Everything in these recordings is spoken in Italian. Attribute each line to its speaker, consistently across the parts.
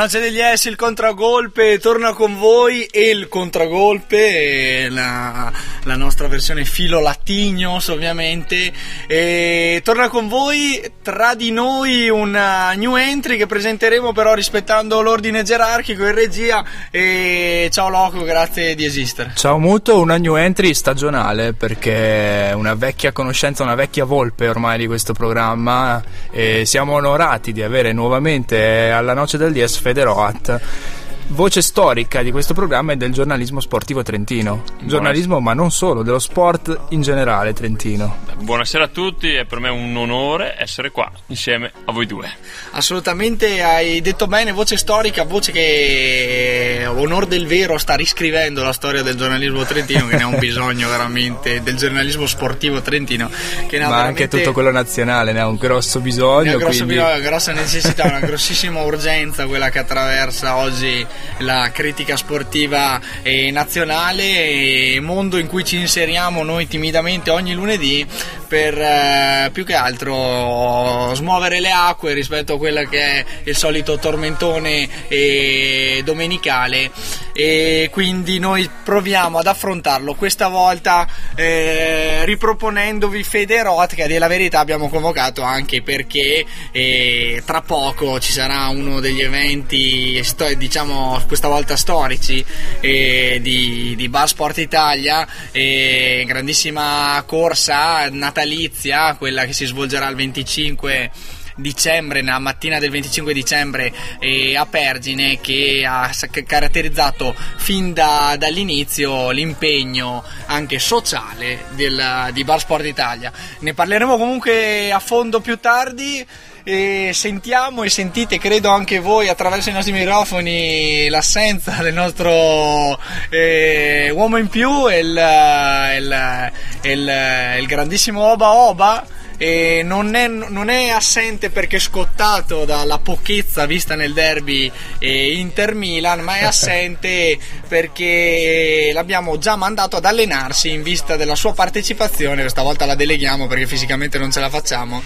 Speaker 1: Noce degli S, il contragolpe torna con voi e il contragolpe, la, la nostra versione filo latignos ovviamente, e torna con voi tra di noi una new entry che presenteremo però rispettando l'ordine gerarchico in regia e ciao Loco, grazie di esistere.
Speaker 2: Ciao Muto, una new entry stagionale perché una vecchia conoscenza, una vecchia volpe ormai di questo programma e siamo onorati di avere nuovamente alla noce del DS Federoat voce storica di questo programma è del giornalismo sportivo trentino. Giornalismo, ma non solo, dello sport in generale trentino.
Speaker 3: Buonasera a tutti, è per me un onore essere qua insieme a voi due.
Speaker 1: Assolutamente, hai detto bene, voce storica, voce che onor del vero sta riscrivendo la storia del giornalismo trentino, che ne ha un bisogno veramente, del giornalismo sportivo trentino. Che
Speaker 2: ma
Speaker 1: veramente...
Speaker 2: anche tutto quello nazionale ne ha un grosso bisogno.
Speaker 1: Una grossa,
Speaker 2: quindi...
Speaker 1: bisogno, grossa necessità, una grossissima urgenza quella che attraversa oggi la critica sportiva eh, nazionale mondo in cui ci inseriamo noi timidamente ogni lunedì per eh, più che altro smuovere le acque rispetto a quella che è il solito tormentone eh, domenicale. E quindi noi proviamo ad affrontarlo. Questa volta eh, riproponendovi Federot che a verità abbiamo convocato anche perché eh, tra poco ci sarà uno degli eventi sto- questa volta storici eh, di, di Bar Sport Italia eh, grandissima corsa natalizia quella che si svolgerà il 25 dicembre, nella mattina del 25 dicembre eh, a Pergine che ha caratterizzato fin da, dall'inizio l'impegno anche sociale del, di Bar Sport Italia. Ne parleremo comunque a fondo più tardi. E sentiamo e sentite, credo anche voi attraverso i nostri microfoni, l'assenza del nostro eh, uomo in più, il, il, il, il grandissimo Oba Oba e non è, non è, assente perché scottato dalla pochezza vista nel derby eh, Inter-Milan, ma è assente perché l'abbiamo già mandato ad allenarsi in vista della sua partecipazione, questa volta la deleghiamo perché fisicamente non ce la facciamo,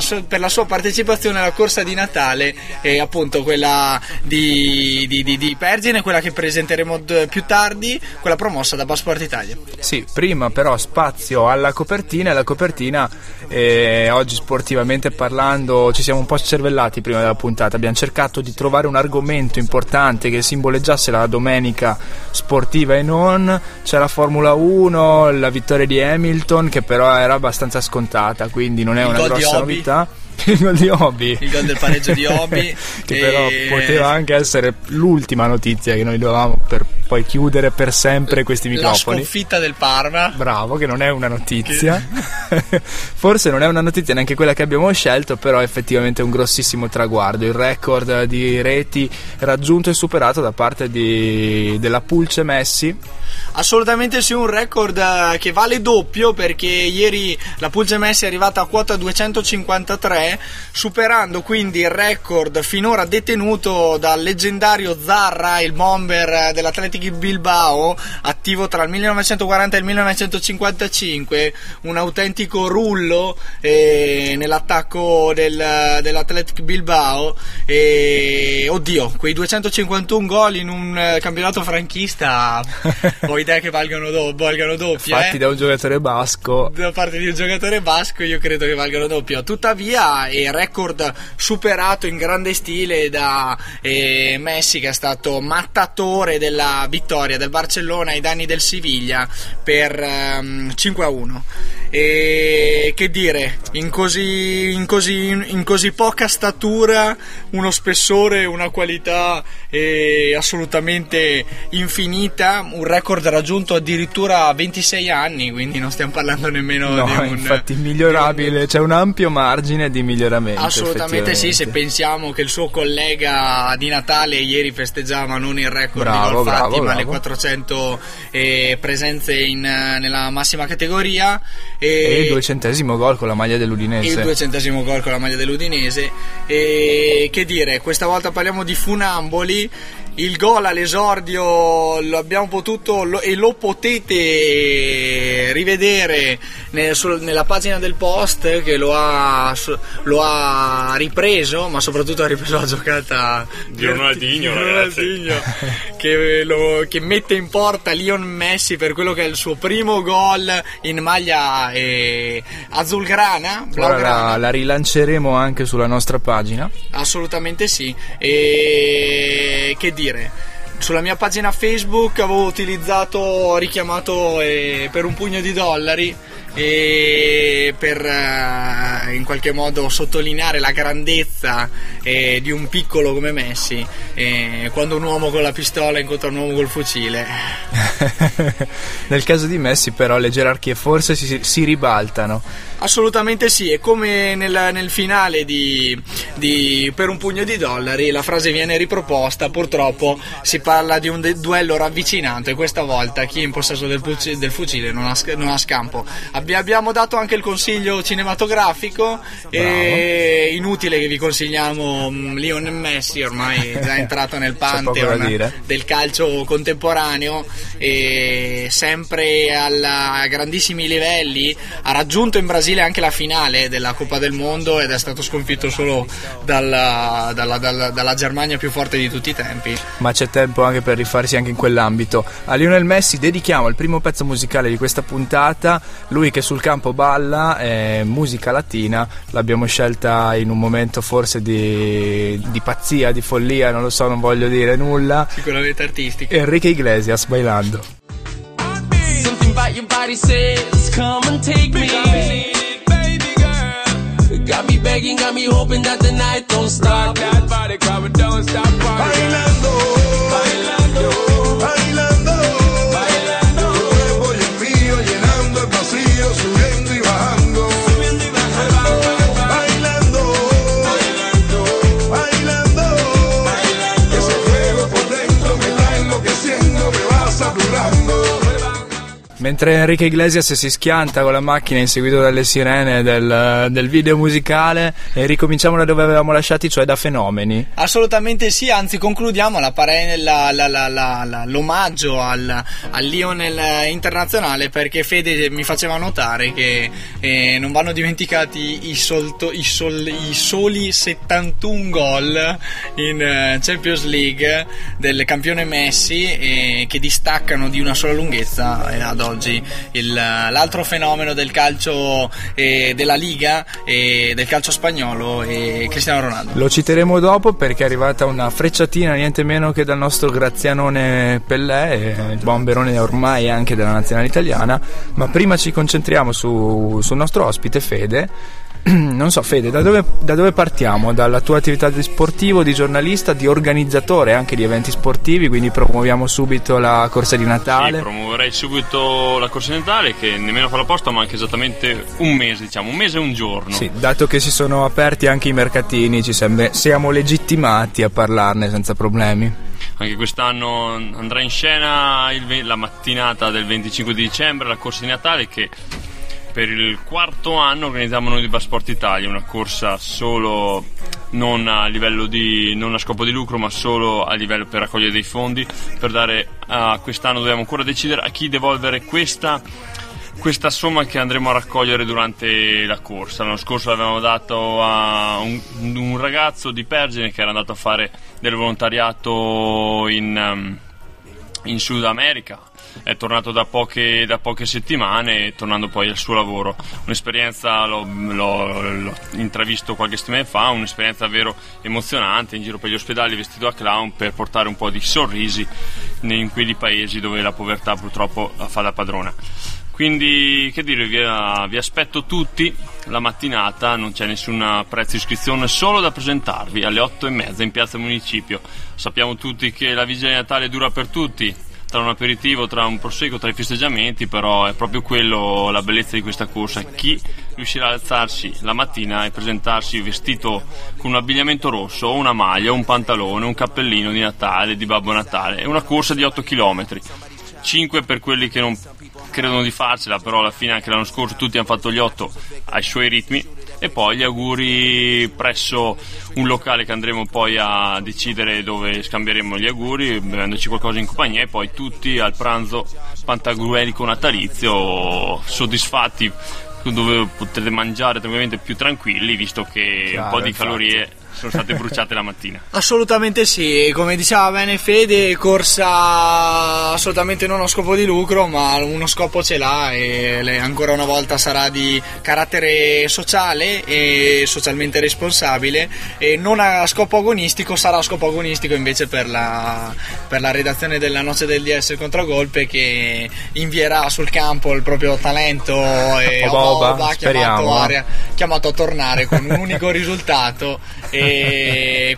Speaker 1: su- per la sua partecipazione alla corsa di Natale, eh, appunto quella di, di, di, di Pergine, quella che presenteremo d- più tardi, quella promossa da Basport Italia.
Speaker 2: Sì, prima però spazio alla copertina e la copertina... Eh, oggi sportivamente parlando ci siamo un po' scervellati prima della puntata, abbiamo cercato di trovare un argomento importante che simboleggiasse la domenica sportiva e non, c'è la Formula 1, la vittoria di Hamilton che però era abbastanza scontata, quindi non è
Speaker 1: Il
Speaker 2: una grossa novità. Il gol di Hobby.
Speaker 1: Il gol del pareggio di Obi.
Speaker 2: che
Speaker 1: e-
Speaker 2: però poteva anche essere l'ultima notizia che noi dovevamo per poi chiudere per sempre questi
Speaker 1: La
Speaker 2: microfoni.
Speaker 1: sconfitta del Parma.
Speaker 2: Bravo, che non è una notizia. Forse non è una notizia neanche quella che abbiamo scelto, però è effettivamente un grossissimo traguardo. Il record di reti raggiunto e superato da parte di- della Pulce Messi.
Speaker 1: Assolutamente sì, un record eh, che vale doppio perché ieri la Pulce Messi è arrivata a quota 253, superando quindi il record finora detenuto dal leggendario Zarra, il bomber eh, dell'Athletic Bilbao, attivo tra il 1940 e il 1955, un autentico rullo eh, nell'attacco del, dell'Athletic Bilbao. E, oddio, quei 251 gol in un eh, campionato franchista, ho idea che valgano, do- valgano doppio.
Speaker 2: Fatti
Speaker 1: eh?
Speaker 2: da un giocatore basco.
Speaker 1: da parte di un giocatore basco io credo che valgano doppio tuttavia è record superato in grande stile da eh, Messi che è stato mattatore della vittoria del Barcellona ai danni del Siviglia per ehm, 5 a 1 e che dire in così, in così, in così poca statura uno spessore una qualità eh, assolutamente infinita un record raggiunto addirittura a 26 anni quindi non stiamo parlando nemmeno
Speaker 2: No,
Speaker 1: di un
Speaker 2: infatti
Speaker 1: di un-
Speaker 2: migliorabile, c'è un ampio margine di miglioramento.
Speaker 1: Assolutamente sì, se pensiamo che il suo collega di Natale ieri festeggiava non il record
Speaker 2: Bravo,
Speaker 1: di gol fatti,
Speaker 2: bravo,
Speaker 1: ma le
Speaker 2: bravo.
Speaker 1: 400 eh, presenze in, eh, nella massima categoria
Speaker 2: E il duecentesimo gol con la maglia dell'Udinese.
Speaker 1: il duecentesimo gol con la maglia dell'Udinese. E che dire, questa volta parliamo di Funamboli. Il gol all'esordio lo abbiamo potuto lo- e lo potete rivedere nel- sul- nella pagina del post che lo ha, lo ha ripreso, ma soprattutto ha ripreso la giocata
Speaker 3: Di Ronaldinho.
Speaker 1: Ronaldinho, che, lo- che mette in porta Leon Messi per quello che è il suo primo gol in maglia eh, blaugrana.
Speaker 2: la, la rilanceremo anche sulla nostra pagina.
Speaker 1: Assolutamente sì. E che dire? Sulla mia pagina Facebook avevo utilizzato, richiamato eh, per un pugno di dollari e per eh, in qualche modo sottolineare la grandezza eh, di un piccolo come Messi eh, quando un uomo con la pistola incontra un uomo col fucile.
Speaker 2: Nel caso di Messi, però, le gerarchie forse si, si ribaltano.
Speaker 1: Assolutamente sì, è come nel, nel finale di, di Per un pugno di dollari, la frase viene riproposta, purtroppo si parla di un de- duello ravvicinato e questa volta chi è in possesso del, fuci- del fucile non ha, sc- non ha scampo. Abbi- abbiamo dato anche il consiglio cinematografico, e inutile che vi consigliamo mm, Lionel Messi, ormai è già entrato nel pantheon del calcio contemporaneo e sempre alla- a grandissimi livelli ha raggiunto in Brasile anche la finale della Coppa del Mondo ed è stato sconfitto solo dalla, dalla- dalla- dalla Germania più forte di tutti i tempi
Speaker 2: Ma c'è tempo anche per rifarsi anche in quell'ambito. A Lionel Messi dedichiamo il primo pezzo musicale di questa puntata. Lui che sul campo balla, è musica latina. L'abbiamo scelta in un momento forse di, di pazzia, di follia, non lo so, non voglio dire nulla.
Speaker 1: sicuramente artistico
Speaker 2: Enrique Iglesias bailando.
Speaker 4: Something about your body says, come and take me. Got me begging, got me hoping that the night don't stop. That body, don't stop
Speaker 5: bailando,
Speaker 2: Mentre Enrique Iglesias si schianta con la macchina inseguito dalle sirene del, del video musicale, e ricominciamo da dove avevamo lasciati, cioè da fenomeni.
Speaker 1: Assolutamente sì, anzi concludiamo la pare- la- la- l'omaggio al, al Lionel internazionale perché Fede mi faceva notare che eh, non vanno dimenticati i, solto- i sol- i soli 71 gol in eh, Champions League del campione Messi eh, che distaccano di una sola lunghezza eh, ad oggi il- l'altro fenomeno del calcio eh, della Liga e del calcio spagnolo è Cristiano Ronaldo.
Speaker 2: Lo citeremo dopo perché è arrivata una frecciatina niente meno che dal nostro Grazianone Pellè, eh, il bomberone ormai anche della nazionale italiana, ma prima ci concentriamo su- sul nostro ospite Fede. Non so Fede, da dove, da dove partiamo? Dalla tua attività di sportivo, di giornalista, di organizzatore anche di eventi sportivi, quindi promuoviamo subito la corsa di
Speaker 3: Sì,
Speaker 2: Natale.
Speaker 3: promuoverei subito la corsa di Natale che nemmeno fa la posta manca esattamente un mese, diciamo, un mese e un giorno.
Speaker 2: Sì, dato che si sono aperti anche i mercatini, ci sembra, siamo legittimati a parlarne senza problemi.
Speaker 3: Anche quest'anno andrà in scena il la mattinata del 25 di dicembre la corsa di Natale che per il quarto anno organizziamo noi di Basport Italia, una corsa solo non a di non a scopo di lucro, ma solo a livello per raccogliere dei fondi per dare a quest'anno dobbiamo ancora decidere a chi devolvere questa questa somma che andremo a raccogliere durante la corsa. L'anno scorso l'avevamo dato a un, un ragazzo di Pergine che era andato a fare del volontariato in, um, in Sud America. È tornato da poche, da poche settimane, tornando poi al suo lavoro. Un'esperienza, l'ho, l'ho- l'ho intravisto qualche settimana fa, un'esperienza davvero emozionante in giro per gli ospedali vestito a clown per portare un po' di sorrisi in quei paesi dove la povertà purtroppo fa da padrona. Quindi, che dire, vi, vi aspetto tutti la mattinata, non c'è nessun prezzo iscrizione, solo da presentarvi alle 8 e mezza in piazza Municipio. Sappiamo tutti che la vigilia di Natale dura per tutti, tra un aperitivo, tra un proseguo, tra i festeggiamenti, però è proprio quello la bellezza di questa corsa. Chi riuscire ad alzarsi la mattina e presentarsi vestito con un abbigliamento rosso, una maglia, un pantalone, un cappellino di Natale, di Babbo Natale. È una corsa di 8 km. 5 per quelli che non credono di farcela, però alla fine anche l'anno scorso tutti hanno fatto gli 8 ai suoi ritmi e poi gli auguri presso un locale che andremo poi a decidere dove scambieremo gli auguri, bevendoci qualcosa in compagnia e poi tutti al pranzo pantagruelico natalizio soddisfatti dove potete mangiare tranquillamente più tranquilli visto che
Speaker 2: Chiaro,
Speaker 3: un po' di
Speaker 2: infatti.
Speaker 3: calorie sono state bruciate la mattina.
Speaker 1: Assolutamente sì, come diceva bene Fede, corsa assolutamente non a scopo di lucro, ma uno scopo ce l'ha e ancora una volta sarà di carattere sociale e socialmente responsabile e non a scopo agonistico, sarà a scopo agonistico invece per la, per la redazione della Noce del DS Contragolpe che invierà sul campo il proprio talento e
Speaker 2: Oba, oba,
Speaker 1: Oba,
Speaker 2: speriamo,
Speaker 1: chiamato, a, chiamato a tornare con un unico risultato e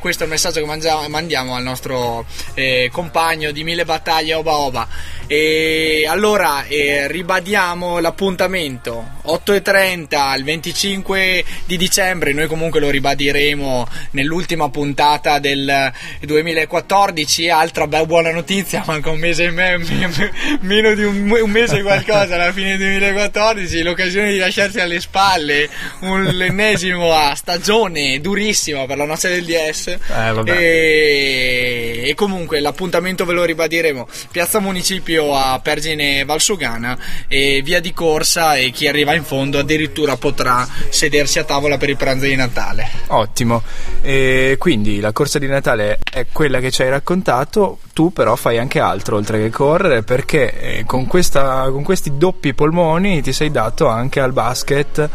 Speaker 1: questo è il messaggio che mangia- mandiamo al nostro eh, compagno di mille battaglie Oba Oba e allora eh, ribadiamo l'appuntamento. 8.30 il 25 di dicembre. Noi comunque lo ribadiremo nell'ultima puntata del 2014 altra bella buona notizia manca un mese e me- me- meno di un, un mese e qualcosa alla fine del 2014 l'occasione di lasciarsi alle spalle un, l'ennesima stagione durissima per la noce del DS
Speaker 2: Eh,
Speaker 1: e, e comunque l'appuntamento ve lo ribadiremo. Piazza Municipio a Pergine Valsugana e via di corsa e chi arriva in fondo addirittura potrà sedersi a tavola per il pranzo di Natale
Speaker 2: Ottimo. E quindi la corsa di Natale è quella che ci hai raccontato, tu però fai anche altro oltre che correre perché eh, con, questa- con questi doppi polmoni ti sei dato anche al basket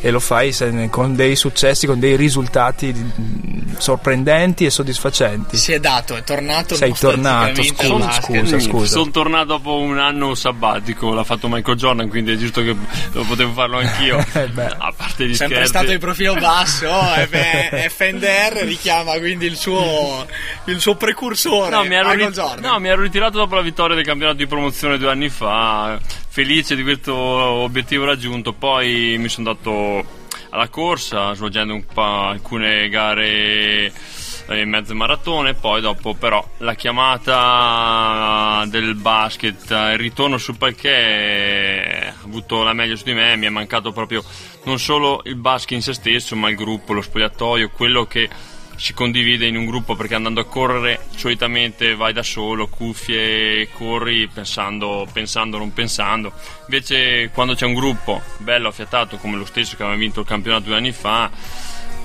Speaker 2: e lo fai con dei successi, con dei risultati mm, sorprendenti e soddisfacenti.
Speaker 1: si è dato, è tornato
Speaker 2: Sei tornato, scusa, scusa, scusa.
Speaker 3: Sono tornato dopo un anno sabbatico, l'ha fatto Michael Jordan, quindi è giusto che lo potevo farlo anch'io.
Speaker 2: Eh beh.
Speaker 3: A parte gli
Speaker 1: sempre
Speaker 3: scherzi.
Speaker 1: stato di profilo basso F- FNDR richiama quindi il suo, il suo precursore
Speaker 3: No mi, ero
Speaker 1: Michael
Speaker 3: ri-
Speaker 1: Jordan.
Speaker 3: no, mi ero ritirato dopo la vittoria del campionato di promozione due anni fa, felice di questo obiettivo raggiunto. Poi mi sono dato alla corsa, svolgendo po' alcune gare eh, in mezze maratone. Poi, dopo, però, la chiamata del basket, il ritorno sul palquet ha avuto la meglio su di me. Mi è mancato proprio non solo il basket in se stesso, ma il gruppo, lo spogliatoio, quello che si condivide in un gruppo perché andando a correre solitamente vai da solo, cuffie, corri pensando, pensando, non pensando. Invece quando c'è un gruppo bello affiatato come lo stesso che aveva vinto il campionato due anni fa,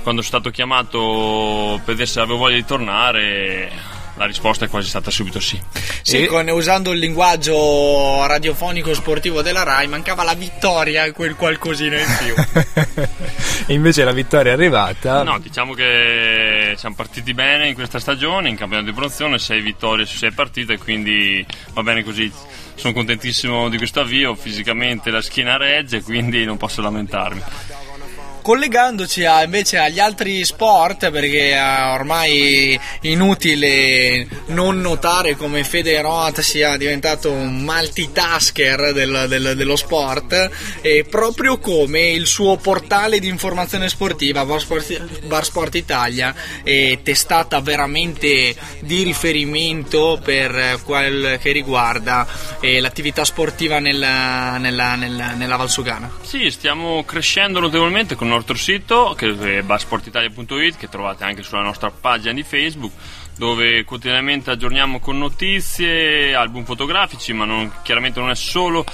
Speaker 3: quando sono stato chiamato per vedere se avevo voglia di tornare, la risposta è quasi stata subito sì.
Speaker 1: Sì,
Speaker 2: E-
Speaker 1: con- usando il linguaggio radiofonico sportivo della RAI mancava la vittoria e quel qualcosina in più.
Speaker 2: e invece la vittoria è arrivata.
Speaker 3: No, diciamo che siamo partiti bene in questa stagione, in campionato di promozione, 6 vittorie su 6 partite, quindi va bene così. Sono contentissimo di questo avvio, fisicamente la schiena regge, quindi non posso lamentarmi.
Speaker 1: Collegandoci a- invece agli altri sport, perché è ormai inutile non notare come Fede Roth sia diventato un multitasker del- del- dello sport, e proprio come il suo portale di informazione sportiva, Bar Sport, Bar Sport Italia, è testata veramente di riferimento per quel che riguarda eh, l'attività sportiva nella, nella, nella, nella Valsugana.
Speaker 3: Sì, stiamo crescendo notevolmente con nostro sito, che è barsportitalia.it, che trovate anche sulla nostra pagina di Facebook, dove quotidianamente aggiorniamo con notizie, album fotografici, ma non- chiaramente non è solo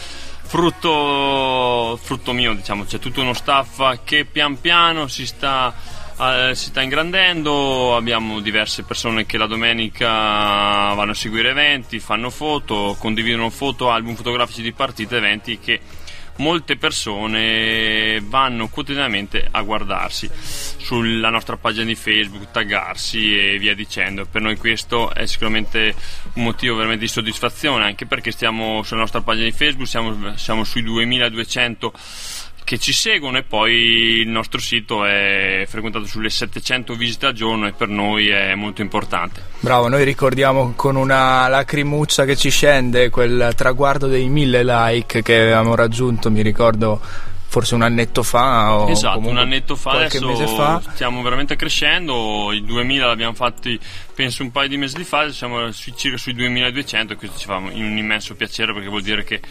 Speaker 3: frutto, frutto mio, diciamo, c'è tutto uno staff che pian piano si sta, eh, si sta ingrandendo, abbiamo diverse persone che la domenica vanno a seguire eventi, fanno foto, condividono foto, album fotografici di partite, eventi che molte persone vanno quotidianamente a guardarsi sulla nostra pagina di Facebook, taggarsi e via dicendo. Per noi questo è sicuramente un motivo veramente di soddisfazione, anche perché stiamo sulla nostra pagina di Facebook, siamo, siamo sui 2200 che ci seguono e poi il nostro sito è frequentato sulle 700 visite al giorno e per noi è molto importante.
Speaker 2: Bravo, noi ricordiamo con una lacrimuccia che ci scende quel traguardo dei mille like che avevamo raggiunto, mi ricordo forse un annetto fa o
Speaker 3: Esatto, un annetto fa,
Speaker 2: qualche
Speaker 3: adesso
Speaker 2: mese fa.
Speaker 3: stiamo veramente crescendo, i 2000 l'abbiamo fatti penso un paio di mesi fa, siamo circa sui 2200 e questo ci fa un immenso piacere perché vuol dire che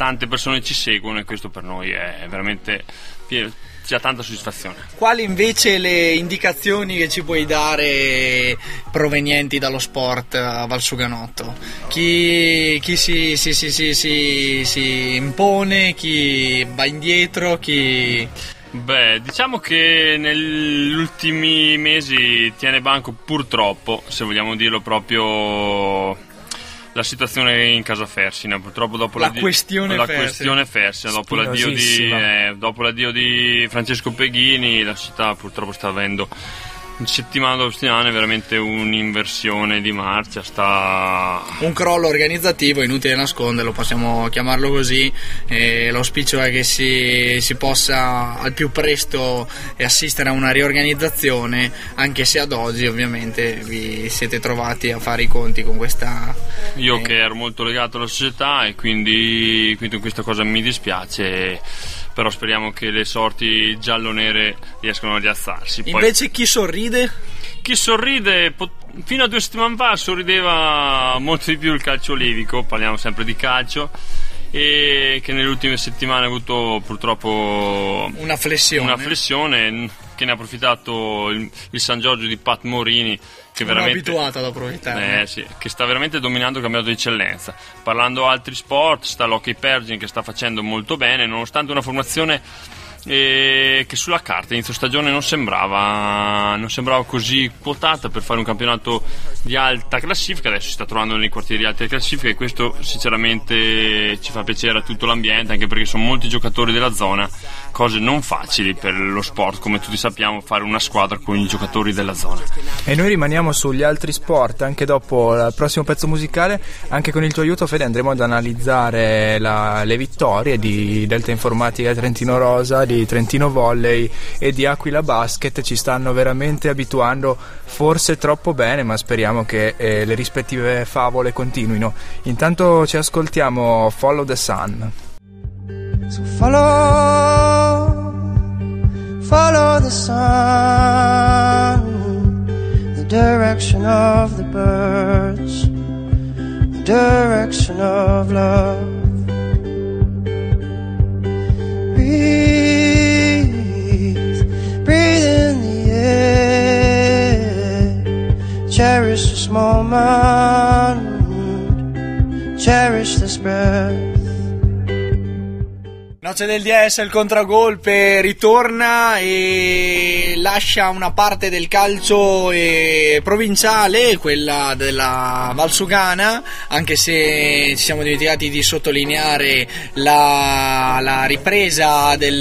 Speaker 3: tante persone ci seguono e questo per noi è veramente ci dà tanta soddisfazione.
Speaker 1: Quali invece le indicazioni che ci puoi dare provenienti dallo sport a Valsuganotto? Chi, chi si, si- si- si- si- si impone, chi va indietro, chi...
Speaker 3: Beh, diciamo che negli ultimi mesi tiene banco purtroppo, se vogliamo dirlo proprio, la situazione in casa Fersina. Purtroppo dopo
Speaker 1: La
Speaker 3: l'addio-
Speaker 1: questione
Speaker 3: la
Speaker 1: Fersina.
Speaker 3: questione Fersina, dopo l'addio, di, eh, dopo l'addio di Francesco Peghini, la città purtroppo sta avendo settimana dopo settimana veramente un'inversione di marcia. Sta
Speaker 1: Un crollo organizzativo, inutile nasconderlo, possiamo chiamarlo così. e l'auspicio è che si, si possa al più presto assistere a una riorganizzazione, anche se ad oggi ovviamente vi siete trovati a fare i conti con questa...
Speaker 3: Io
Speaker 1: eh,
Speaker 3: che ero molto legato alla società e quindi, quindi questa cosa mi dispiace, però speriamo che le sorti giallo-nere riescano a rialzarsi. Poi,
Speaker 1: Invece chi sorride?
Speaker 3: chi sorride, po- fino a due settimane fa sorrideva molto di più il calcio levico, parliamo sempre di calcio, e che nelle ultime settimane ha avuto purtroppo
Speaker 1: Una flessione.
Speaker 3: una flessione che ne ha approfittato il, il San Giorgio di Pat Morini che
Speaker 1: Sono
Speaker 3: veramente
Speaker 1: abituato ad approfittare.
Speaker 3: eh, sì, che sta veramente dominando il campionato di eccellenza. Parlando altri sport, sta l'hockey Pergin che sta facendo molto bene, nonostante una formazione che sulla carta inizio stagione non sembrava, non sembrava così quotata per fare un campionato di alta classifica. Adesso si sta trovando nei quartieri di alta classifica e questo sinceramente ci fa piacere a tutto l'ambiente, anche perché sono molti giocatori della zona, cose non facili per lo sport, come tutti sappiamo, fare una squadra con i giocatori della zona.
Speaker 2: E noi rimaniamo sugli altri sport anche dopo il prossimo pezzo musicale. Anche con il tuo aiuto, Fede, andremo ad analizzare la- le vittorie di Delta Informatica Trentino Rosa, di Trentino Volley e di Aquila Basket. Ci stanno veramente abituando, forse troppo bene, ma speriamo che eh, le rispettive favole continuino. Intanto ci ascoltiamo Follow the Sun.
Speaker 6: So follow, follow the sun, the direction of the birds, the direction of love. Breathe, moment, cherish this breath.
Speaker 1: Noce del DS, il contragolpe ritorna e lascia una parte del calcio eh, provinciale, quella della Valsugana, anche se ci siamo dimenticati di sottolineare la, la ripresa del,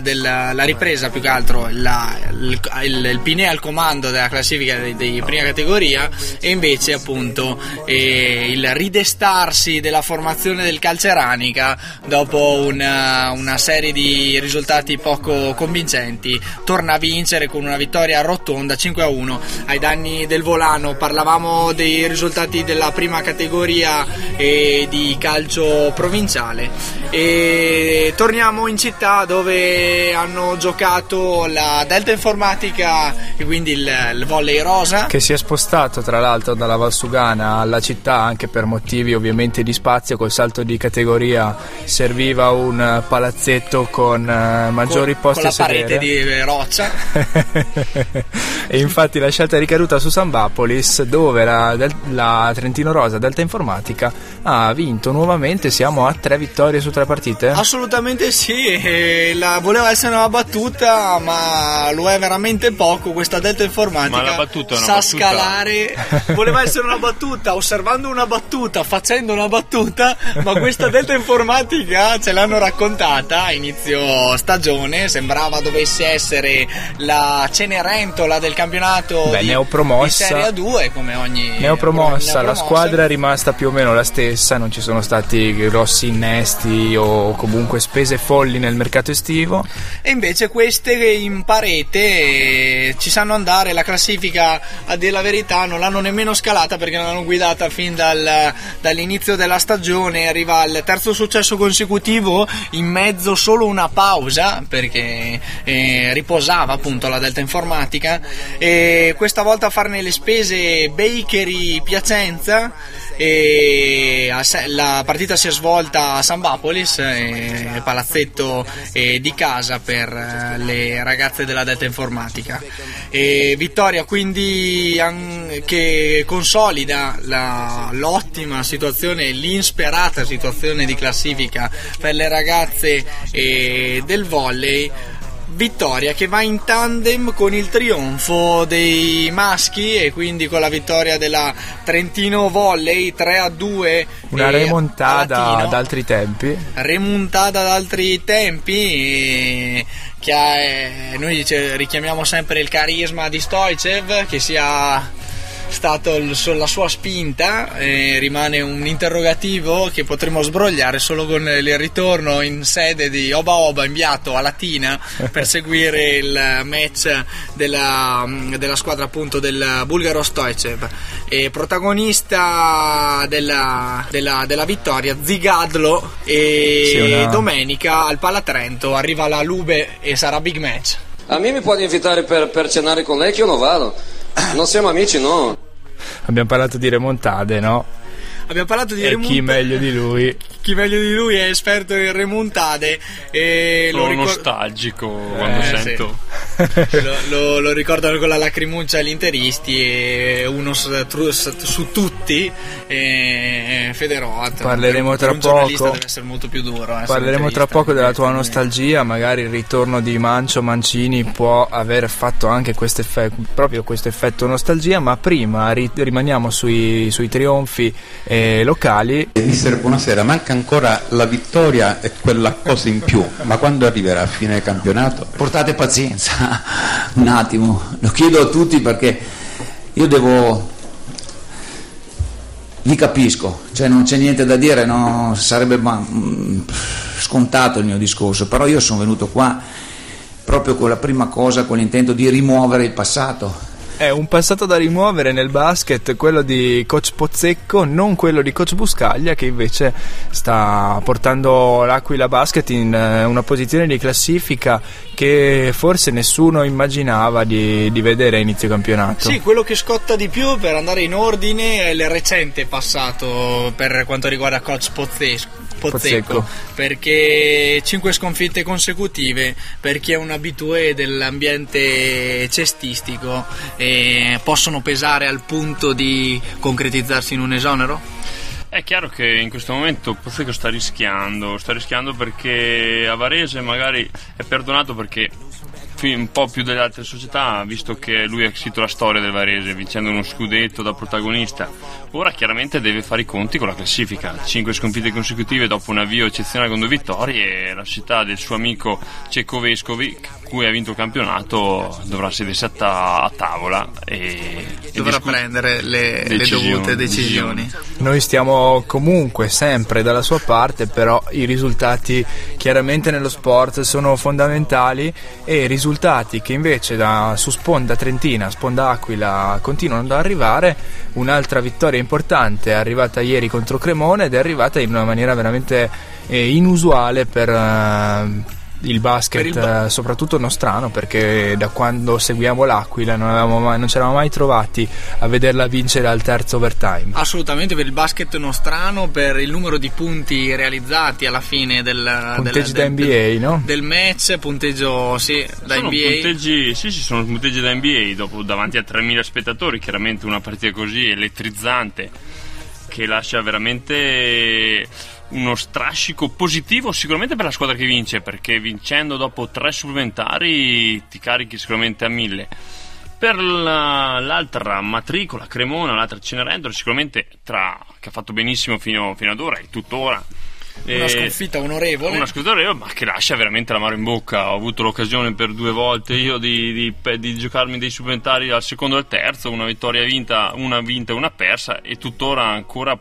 Speaker 1: del- la ripresa più che altro la- il, il, il Pinè al comando della classifica di, prima categoria e invece appunto eh, il ridestarsi della formazione del Calceranica dopo una, una serie di risultati poco convincenti. Torna a vincere con una vittoria rotonda 5 a 1 ai danni del Volano. Parlavamo dei risultati della prima categoria e di calcio provinciale. E torniamo in città dove hanno giocato la Delta Informatica e quindi il, il volley rosa.
Speaker 2: Che si è spostato tra l'altro dalla Valsugana alla città anche per motivi ovviamente di spazio. Col salto di categoria serviva un palazzetto con eh, maggiori
Speaker 1: con,
Speaker 2: posti
Speaker 1: con la parete di eh, roccia
Speaker 2: e infatti la scelta è ricaduta su Sambapolis dove la, del- la Trentino Rosa Delta Informatica ha vinto nuovamente siamo a tre vittorie su tre partite
Speaker 1: Assolutamente sì, la, voleva essere una battuta, ma lo è veramente poco. Questa Delta Informatica
Speaker 3: Ma la battuta è una
Speaker 1: sa
Speaker 3: battuta?
Speaker 1: scalare. Voleva essere una battuta, osservando una battuta, facendo una battuta, ma questa Delta Informatica ce l'hanno raccontata a inizio stagione. Sembrava dovesse essere la Cenerentola del campionato
Speaker 2: Beh,
Speaker 1: di,
Speaker 2: neopromossa.
Speaker 1: di Serie A2, come ogni
Speaker 2: Neopromossa, la
Speaker 1: neopromossa.
Speaker 2: squadra è rimasta più o meno la stessa, non ci sono stati grossi innesti o comunque spese folli nel mercato estivo.
Speaker 1: E invece queste in parete eh, ci sanno andare, la classifica a dire la verità non l'hanno nemmeno scalata perché non l'hanno guidata fin dal- dall'inizio della stagione, arriva al terzo successo consecutivo in mezzo solo una pausa perché eh, riposava appunto la Delta Informatica e questa volta a farne le spese Bakery Piacenza e la partita si è svolta a Sambapolis, eh, palazzetto eh, di casa per eh, le ragazze della Delta Informatica. E vittoria quindi che consolida la- l'ottima situazione, l'insperata situazione di classifica per le ragazze eh, del volley. Vittoria che va in tandem con il trionfo dei maschi e quindi con la vittoria della Trentino Volley 3 a 2
Speaker 2: Una
Speaker 1: eh,
Speaker 2: remontata ad altri tempi.
Speaker 1: remontata ad altri tempi e che ha, eh, noi richiamiamo sempre il carisma di Stoicev che sia so- la sua spinta e rimane un interrogativo che potremo sbrogliare solo con il ritorno in sede di Oba Oba inviato a Latina per seguire il match della, della squadra appunto del bulgaro Stoicev e protagonista della, della- della vittoria Zigadlo e
Speaker 2: Sì, una-
Speaker 1: domenica al Palatrento arriva la Lube e sarà big match
Speaker 7: A me mi può invitare per, per cenare con lei che io non vado. Non siamo amici, no.
Speaker 2: Abbiamo parlato di remontade, no?
Speaker 1: abbiamo parlato di
Speaker 2: E
Speaker 1: remonta-
Speaker 2: chi meglio di lui?
Speaker 1: chi meglio di lui è esperto in remontade e lo
Speaker 3: Sono
Speaker 1: ricor-
Speaker 3: nostalgico quando
Speaker 1: Eh,
Speaker 3: sento.
Speaker 1: Lo, lo- lo ricordano con la lacrimuccia agli interisti e uno su, su tutti e Federot
Speaker 2: Parleremo
Speaker 1: per,
Speaker 2: tra poco.
Speaker 1: deve essere molto più duro essere
Speaker 2: Parleremo tra poco della tua nostalgia, magari il ritorno di Mancio Mancini può aver fatto anche questo effetto, proprio questo effetto nostalgia, ma prima ri- rimaniamo sui, sui trionfi eh, locali.
Speaker 8: Mister, buonasera, manca ancora la vittoria e quella cosa in più, ma quando arriverà a fine campionato?
Speaker 9: Portate pazienza, un attimo, lo chiedo a tutti perché io devo... Vi capisco, cioè non c'è niente da dire, no, sarebbe ma- mm, scontato il mio discorso, però io sono venuto qua proprio con la prima cosa, con l'intento di rimuovere il passato,
Speaker 2: È un passato da rimuovere nel basket, quello di coach Pozzecco, non quello di coach Buscaglia che invece sta portando l'Aquila Basket in eh, una posizione di classifica che forse nessuno immaginava di, di vedere a inizio campionato.
Speaker 1: Sì, quello che scotta di più per andare in ordine è il recente passato per quanto riguarda coach Pozzesco. Pozzecco,
Speaker 2: Pozzecco.
Speaker 1: perché 5 sconfitte consecutive per chi è un abitué dell'ambiente cestistico eh, possono pesare al punto di concretizzarsi in un esonero?
Speaker 3: È chiaro che in questo momento Pozzecco sta rischiando, sta rischiando perché a Varese magari è perdonato perché un po' più delle altre società, visto che lui ha scritto la storia del Varese vincendo uno scudetto da protagonista, ora chiaramente deve fare i conti con la classifica. 5 sconfitte consecutive dopo un avvio eccezionale con due vittorie e la città del suo amico Cecco Vescovi, cui ha vinto il campionato, dovrà sedersi a, ta- a tavola e, e
Speaker 1: Dovrà
Speaker 3: discu-
Speaker 1: prendere le, le dovute decisioni.
Speaker 2: Noi stiamo comunque sempre dalla sua parte, però i risultati chiaramente nello sport sono fondamentali e i risultati che invece da, su sponda trentina, sponda aquila continuano ad arrivare. Un'altra vittoria importante è arrivata ieri contro Cremone ed è arrivata in una maniera veramente eh, inusuale per... eh, il basket,
Speaker 1: il ba-
Speaker 2: eh, soprattutto nostrano, perché da quando seguiamo l'Aquila non, mai- non ci eravamo mai trovati a vederla vincere al terzo overtime.
Speaker 1: Assolutamente per il basket nostrano, per il numero di punti realizzati alla fine del,
Speaker 2: Punteggi
Speaker 1: del,
Speaker 2: da NBA, no?
Speaker 1: del match, punteggio sì, da
Speaker 3: sono
Speaker 1: NBA.
Speaker 3: punteggi, sì, sì, sono punteggi da NBA dopo, davanti a 3.000 spettatori, chiaramente una partita così elettrizzante che lascia veramente uno strascico positivo sicuramente per la squadra che vince perché vincendo dopo tre supplementari ti carichi sicuramente a mille per la- l'altra matricola Cremona l'altra Cenerentola sicuramente tra, che ha fatto benissimo fino, fino ad ora e tuttora
Speaker 1: Una
Speaker 3: E-
Speaker 1: sconfitta onorevole.
Speaker 3: una sconfitta onorevole, ma che lascia veramente l'amaro in bocca. Ho avuto l'occasione per due volte io di, di- di giocarmi dei supplementari al secondo e al terzo, una vittoria vinta, una vinta e una persa, e tuttora ancora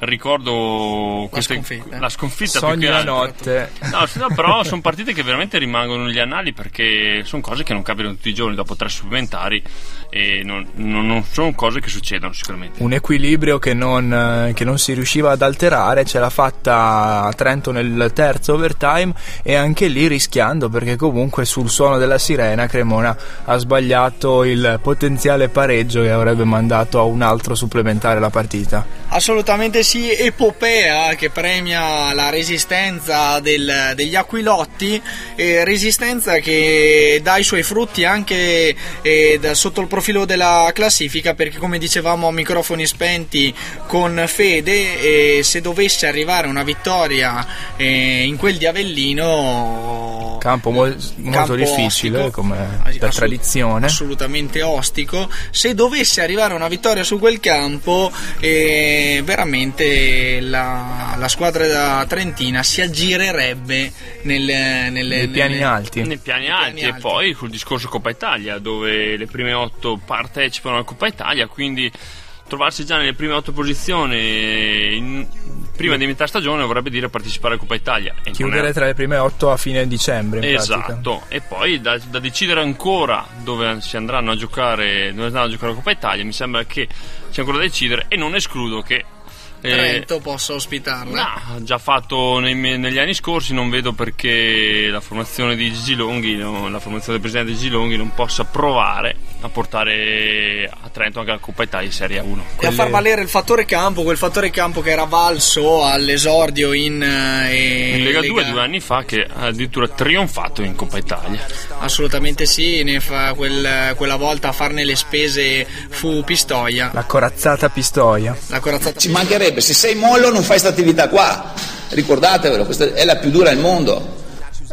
Speaker 3: ricordo queste-
Speaker 1: sconfitta.
Speaker 3: la sconfitta
Speaker 2: Sogni
Speaker 3: più che
Speaker 2: la notte.
Speaker 3: No, sì, no, però sono partite che veramente rimangono negli annali perché sono cose che non capitano tutti i giorni dopo tre supplementari e non, non- non sono cose che succedono sicuramente.
Speaker 2: un equilibrio che non, eh, che non si riusciva ad alterare, ce l'ha fatta a Trento nel terzo overtime e anche lì rischiando perché comunque sul suono della sirena Cremona ha sbagliato il potenziale pareggio che avrebbe mandato a un altro supplementare la partita.
Speaker 1: Assolutamente sì, epopea che premia la resistenza del- degli Aquilotti, eh, resistenza che dà i suoi frutti anche eh, da- sotto il profilo della classifica perché come dicevamo a microfoni spenti con Fede, eh, se dovesse arrivare una vittoria eh, in quel di Avellino...
Speaker 2: Campo mol- molto
Speaker 1: campo
Speaker 2: difficile
Speaker 1: ostico.
Speaker 2: come per
Speaker 1: assolut-
Speaker 2: tradizione.
Speaker 1: assolutamente ostico. Se dovesse arrivare una vittoria su quel campo, eh, veramente la, la squadra da Trentina si aggirerebbe nelle, nelle-
Speaker 2: Nei piani
Speaker 1: nelle-
Speaker 2: alti.
Speaker 3: Nei piani alti e poi sul discorso Coppa Italia dove le prime otto partecipano alla Coppa Italia quindi trovarsi già nelle prime otto posizioni in- prima di metà stagione vorrebbe dire partecipare alla Coppa Italia e
Speaker 2: Chiudere
Speaker 3: è-
Speaker 2: tra le prime otto a fine dicembre. In pratica.
Speaker 3: Esatto, e poi da, da decidere ancora dove si andranno a giocare, dove andranno a giocare la Coppa Italia, mi sembra che sia ancora da decidere e non escludo che eh,
Speaker 1: Trento possa ospitarla.
Speaker 3: No, già fatto nei- negli anni scorsi, non vedo perché la formazione di Gigi Longhi, no, la formazione del presidente Gigi Longhi non possa provare a portare a Trento anche la Coppa Italia in Serie 1.
Speaker 1: E a far valere il fattore campo, quel fattore campo che era valso all'esordio in, eh,
Speaker 3: In Lega 2 due anni fa che ha addirittura trionfato in Coppa Italia.
Speaker 1: Assolutamente sì, ne fa quel- quella volta a farne le spese fu Pistoia.
Speaker 2: La corazzata Pistoia.
Speaker 1: La corazzata
Speaker 10: Ci mancherebbe, se sei mollo non fai questa attività qua. Ricordatevelo, questa è la più dura al mondo.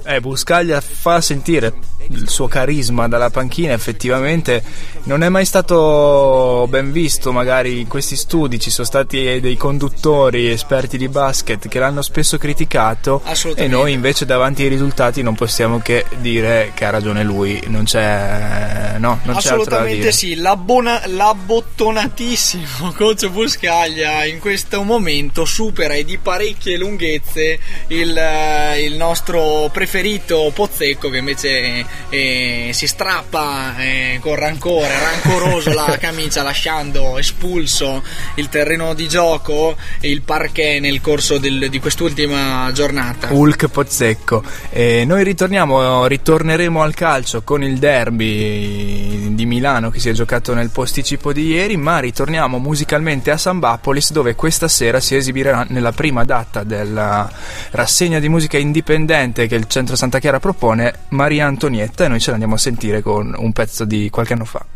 Speaker 2: Eh, Buscaglia fa sentire il suo carisma dalla panchina, effettivamente non è mai stato ben visto, magari in questi studi ci sono stati dei conduttori esperti di basket che l'hanno spesso criticato. E noi invece davanti ai risultati non possiamo che dire che ha ragione lui, non c'è, no, non c'è
Speaker 1: Assolutamente
Speaker 2: dire.
Speaker 1: sì, l'abbona- l'abbottonatissimo coach Buscaglia in questo momento supera e di parecchie lunghezze il, eh, il nostro preferito Pozzecco che invece eh, si strappa eh, con rancore, rancoroso la camicia lasciando espulso il terreno di gioco e il parquet nel corso del- di quest'ultima giornata.
Speaker 2: Hulk Pozzecco. E noi ritorniamo, ritorneremo al calcio con il derby di Milano che si è giocato nel posticipo di ieri, ma ritorniamo musicalmente a Sambapolis dove questa sera si esibirà nella prima data della rassegna di musica indipendente che il Centro Santa Chiara propone Maria Antonietta e noi ce l'andiamo a sentire con un pezzo di qualche anno fa.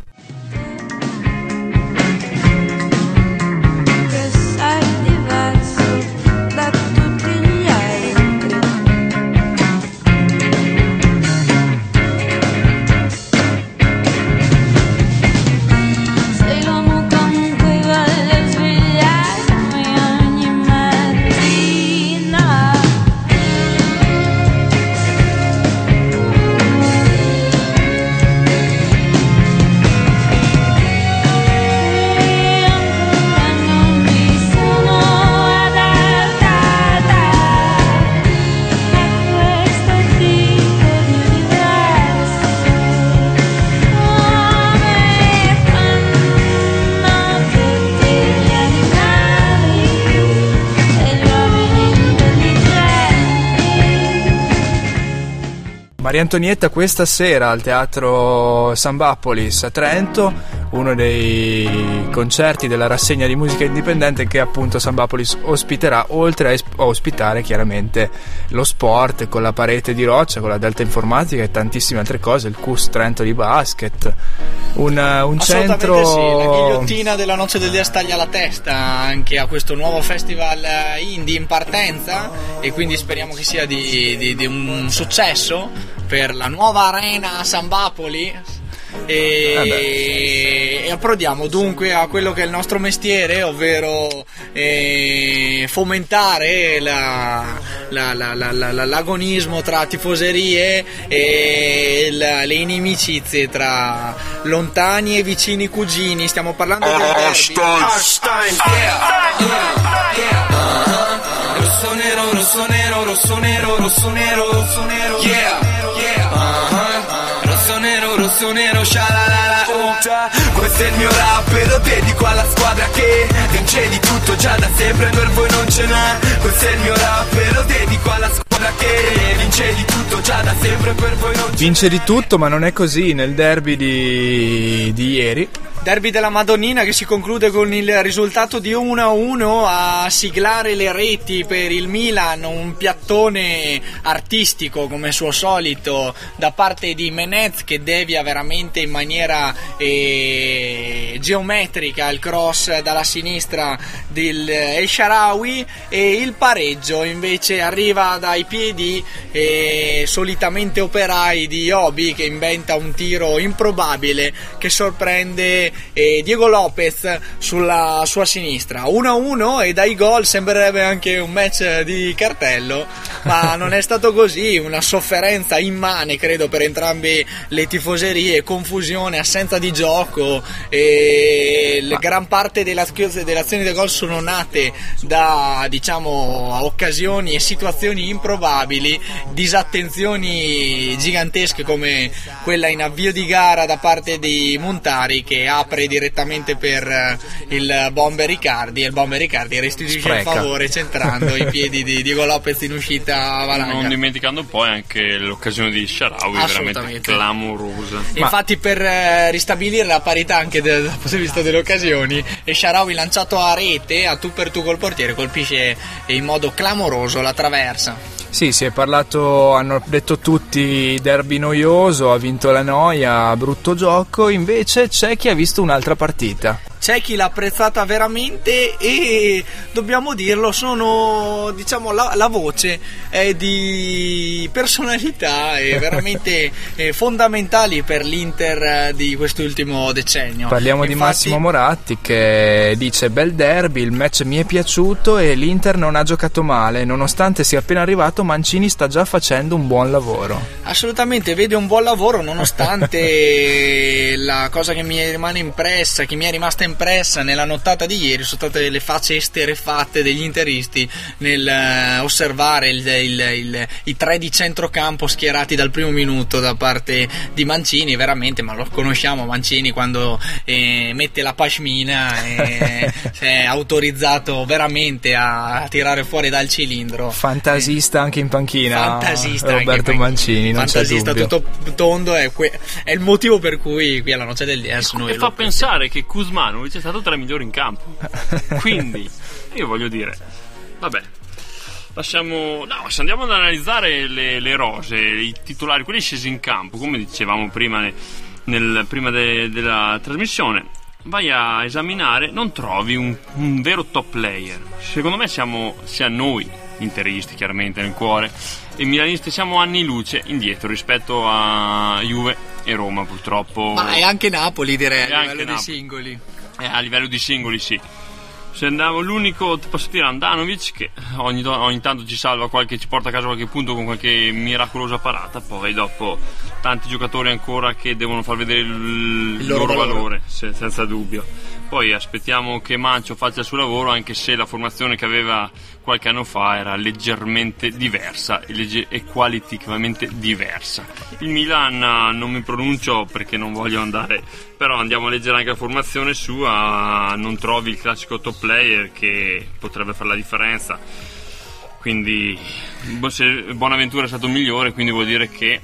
Speaker 2: Maria Antonietta questa sera al teatro Sambapolis a Trento, uno dei concerti della rassegna di musica indipendente che appunto Sambapolis ospiterà, oltre a es- a ospitare chiaramente lo sport con la parete di roccia, con la Delta Informatica e tantissime altre cose, il CUS Trento di basket, un, un centro...
Speaker 1: sì, la ghigliottina della Noce del Dia staglia la testa anche a questo nuovo festival eh, indie in partenza e quindi speriamo che sia di, di- di un successo per la nuova arena a Sambapoli e, e approdiamo dunque a quello che è il nostro mestiere, ovvero eh, fomentare la- la- la- la- la- la- l'agonismo tra tifoserie e la- le inimicizie tra lontani e vicini cugini. Stiamo parlando del derby.
Speaker 4: Rosso nero, shalalala, oh. Questo è il mio rap e lo dedico alla squadra che vince di tutto già da sempre, per voi non ce n'è. Questo è il mio rap e lo dedico alla squadra che vince di tutto già da sempre, per voi non ce n'è.
Speaker 2: Vince di tutto, ma non è così nel derby di, di ieri.
Speaker 1: Derby della Madonnina che si conclude con il risultato di 1-1 a siglare le reti per il Milan, un piattone artistico come suo solito da parte di Menez che devia veramente in maniera eh, geometrica il cross dalla sinistra del El Sharawi. E il pareggio invece arriva dai piedi eh, solitamente operai di Obi che inventa un tiro improbabile che sorprende eh, Diego Lopez sulla sua sinistra. 1-1 e dai gol sembrerebbe anche un match di cartello ma non è stato così. Una sofferenza immane credo per entrambe le tifoserie confusione assenza di gioco e la gran parte delle azio- delle azioni del gol sono nate da diciamo occasioni e situazioni improbabili disattenzioni gigantesche come quella in avvio di gara da parte di Montari che apre direttamente per eh, il bomber Riccardi e il bomber Riccardi restituisce il favore centrando i piedi di Diego Lopez in uscita a valanga.
Speaker 3: Non dimenticando poi anche l'occasione di Sharawi, veramente clamorosa.
Speaker 1: Infatti per eh, ristabilire la parità anche dal dal punto di vista delle occasioni e Sharawi lanciato a rete a tu per tu col portiere colpisce in modo clamoroso la traversa
Speaker 2: Sì, si è parlato, hanno detto tutti derby noioso, ha vinto la noia, brutto gioco, invece c'è chi ha visto un'altra partita.
Speaker 1: C'è chi l'ha apprezzata veramente e dobbiamo dirlo sono diciamo la, la voce è di personalità e veramente eh, fondamentali per l'Inter eh, di quest'ultimo decennio
Speaker 2: Parliamo di
Speaker 1: Infatti-
Speaker 2: Massimo Moratti che dice bel derby, il match mi è piaciuto e l'Inter non ha giocato male, nonostante sia appena arrivato Mancini sta già facendo un buon lavoro.
Speaker 1: Assolutamente, vede un buon lavoro nonostante la cosa che mi rimane impressa, che mi è rimasta impressa nella nottata di ieri sono state le facce esterefatte degli interisti nel eh, osservare il- il- il- i tre di centrocampo schierati dal primo minuto da parte di Mancini, veramente, ma lo conosciamo Mancini quando eh, mette la pashmina e è autorizzato veramente a tirare fuori dal cilindro.
Speaker 2: Fantasista anche in panchina.
Speaker 1: Fantasista
Speaker 2: Roberto. Mancini,
Speaker 1: fantasista tutto tondo è, que- è il motivo per cui qui alla noce del DS noi
Speaker 3: E
Speaker 1: lo
Speaker 3: fa pensare che Kuzmanovic è stato tra i migliori in campo. Quindi, io voglio dire, vabbè. Lasciamo. No, se andiamo ad analizzare le, le rose, i titolari, quelli scesi in campo, come dicevamo prima, ne- nel- prima de- della trasmissione, vai a esaminare, non trovi un, un vero top player. Secondo me siamo, sia noi, interisti chiaramente nel cuore, e milanisti siamo anni luce indietro rispetto a Juve e Roma purtroppo.
Speaker 1: Ma è anche Napoli direi a livello
Speaker 3: Napoli.
Speaker 1: singoli.
Speaker 3: Eh, a livello di singoli sì. Se andavo l'unico, posso dire Andanovic, che ogni, ogni tanto ci salva qualche, ci porta a casa qualche punto con qualche miracolosa parata, poi dopo tanti giocatori ancora che devono far vedere il,
Speaker 1: Il loro
Speaker 3: loro
Speaker 1: valore.
Speaker 3: valore, se- senza dubbio. Poi aspettiamo che Mancio faccia il suo lavoro, anche se la formazione che aveva qualche anno fa era leggermente diversa e, legge- e qualitativamente diversa. Il Milan eh, non mi pronuncio perché non voglio andare, però andiamo a leggere anche la formazione sua, non trovi il classico top player che potrebbe fare la differenza. Quindi bo- se Bonaventura è stato migliore, quindi vuol dire che,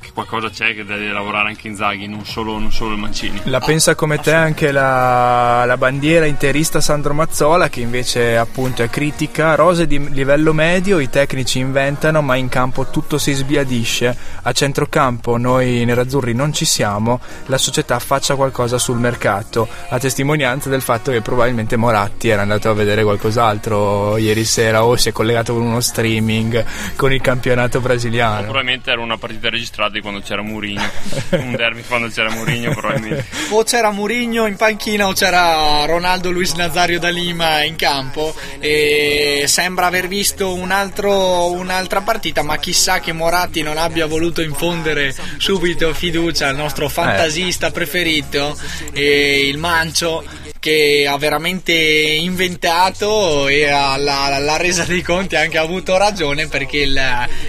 Speaker 3: che qualcosa c'è che deve lavorare anche Inzaghi, non solo, non solo il Mancini.
Speaker 2: La pensa come te anche la, la bandiera interista Sandro Mazzola che invece appunto è critica, rose di livello medio, i tecnici inventano ma in campo tutto si sbiadisce, a centrocampo noi nerazzurri non ci siamo, la società faccia qualcosa sul mercato, a testimonianza del fatto che probabilmente Moratti era andato a vedere qualcos'altro ieri sera o si è collegato con uno streaming con il campionato brasiliano.
Speaker 3: Probabilmente era una partita registrata derby quando c'era Mourinho. un derby quando c'era Mourinho probabilmente.
Speaker 1: o c'era Murigno in panchina o c'era Ronaldo Luis Nazario da Lima in campo e sembra aver visto un altro- un'altra partita ma chissà che Moratti non abbia voluto infondere subito fiducia al nostro fantasista preferito e il Mancio che ha veramente inventato e alla, alla resa dei conti ha anche avuto ragione perché il,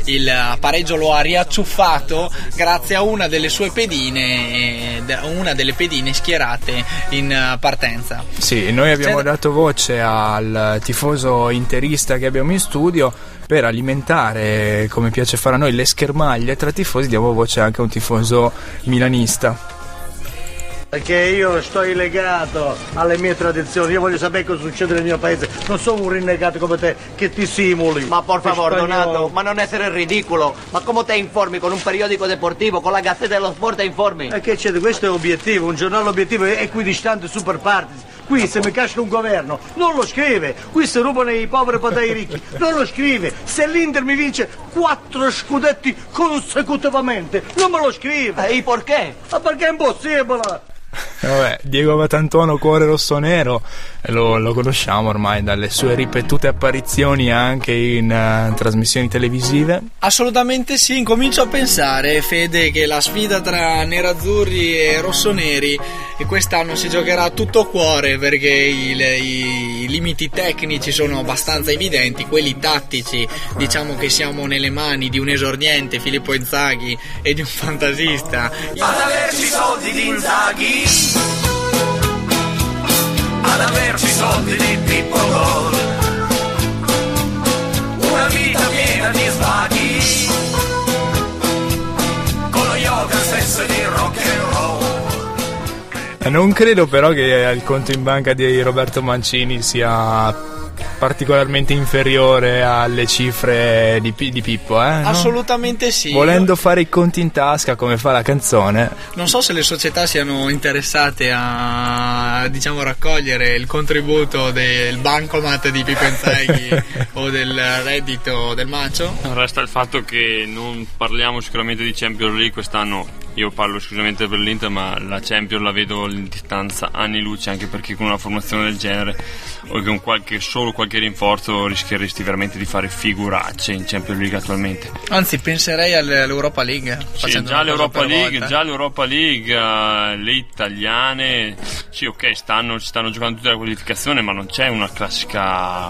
Speaker 1: il pareggio lo ha riacciuffato grazie a una delle sue pedine, eh, una delle pedine schierate in eh, partenza.
Speaker 2: Sì, noi abbiamo
Speaker 1: C'è-
Speaker 2: dato voce al tifoso interista che abbiamo in studio per alimentare, come piace fare a noi, le schermaglie tra tifosi, diamo voce anche a un tifoso milanista.
Speaker 11: Perché io sto legato alle mie tradizioni, io voglio sapere cosa succede nel mio paese, non sono un rinnegato come te che ti simuli.
Speaker 12: Ma por favor,
Speaker 11: Spagnolo.
Speaker 12: Donato, ma non essere ridicolo. Ma come te informi con un periodico deportivo, con la Gazzetta dello Sport te informi?
Speaker 11: E che c'è? Questo è obiettivo, un giornale obiettivo è equidistante super partis. Qui se mi casca un governo non lo scrive, qui se rubano i poveri per dare ai ricchi, non lo scrive. Se l'Inter mi vince quattro scudetti consecutivamente, non me lo scrive.
Speaker 12: E perché?
Speaker 11: Ma perché è impossibile.
Speaker 2: E Vabbè, Diego Batantuono, cuore rosso-nero, eh, lo, lo conosciamo ormai dalle sue ripetute apparizioni anche in eh, trasmissioni televisive.
Speaker 1: Assolutamente sì, incomincio a pensare, Fede, che la sfida tra nerazzurri e rossoneri e quest'anno si giocherà a tutto cuore perché i, i limiti tecnici sono abbastanza evidenti, quelli tattici diciamo che siamo nelle mani di un esordiente Filippo Inzaghi e di un fantasista.
Speaker 4: Ad averci soldi di Inzaghi Ad averci soldi di Pippo Gol. Una vita piena di svaghi Con lo yoga stesso di rock and roll.
Speaker 2: Non credo però che il conto in banca di Roberto Mancini sia particolarmente inferiore alle cifre di, di Pippo. Eh? no?
Speaker 1: Assolutamente sì.
Speaker 2: Volendo fare i conti in tasca come fa la canzone.
Speaker 1: Non so se le società siano interessate a diciamo raccogliere il contributo del bancomat di Pippo Inzaghi o del reddito del Macio.
Speaker 3: Resta il fatto che non parliamo sicuramente di Champions League quest'anno. Io parlo esclusivamente per l'Inter, ma la Champions la vedo in distanza anni luce, anche perché con una formazione del genere o con qualche, solo qualche rinforzo rischieresti veramente di fare figuracce in Champions League attualmente.
Speaker 1: Anzi, penserei all- all'Europa League.
Speaker 3: Sì, già l'Europa League, già l'Europa League, le italiane, sì ok, stanno, ci stanno giocando tutta la qualificazione, ma non c'è una classica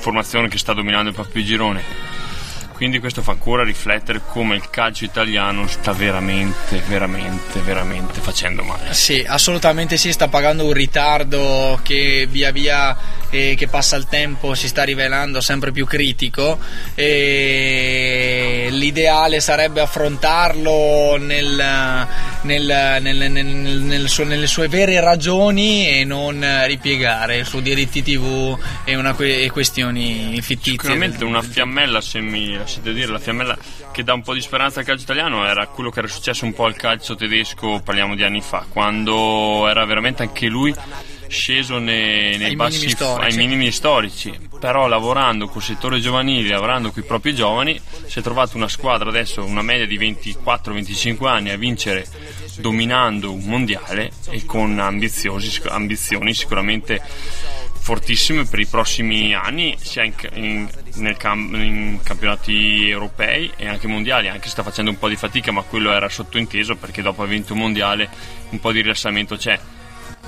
Speaker 3: formazione che sta dominando il proprio girone. Quindi questo fa ancora riflettere come il calcio italiano sta veramente, veramente, veramente facendo male.
Speaker 1: Sì, assolutamente sì, sta pagando un ritardo che via via eh, che passa il tempo si sta rivelando sempre più critico e l'ideale sarebbe affrontarlo nel- nel- nel- nel- nel suo- nelle sue vere ragioni e non ripiegare su diritti tv e, una e questioni fittizie.
Speaker 3: Sicuramente una fiammella, se lasciate dire, la fiammella che dà un po' di speranza al calcio italiano era quello che era successo un po' al calcio tedesco, parliamo di anni fa, quando era veramente anche lui sceso nei, nei
Speaker 1: Ai
Speaker 3: bassi
Speaker 1: minimi
Speaker 3: ai minimi storici, però lavorando col settore giovanile, lavorando con i propri giovani, si è trovato una squadra adesso, una media di 24-25 anni a vincere dominando un mondiale e con ambizioni sicuramente fortissime per i prossimi anni, sia in, in- cam- in campionati europei e anche mondiali, anche se sta facendo un po' di fatica, ma quello era sottointeso perché dopo aver vinto un mondiale un po' di rilassamento c'è.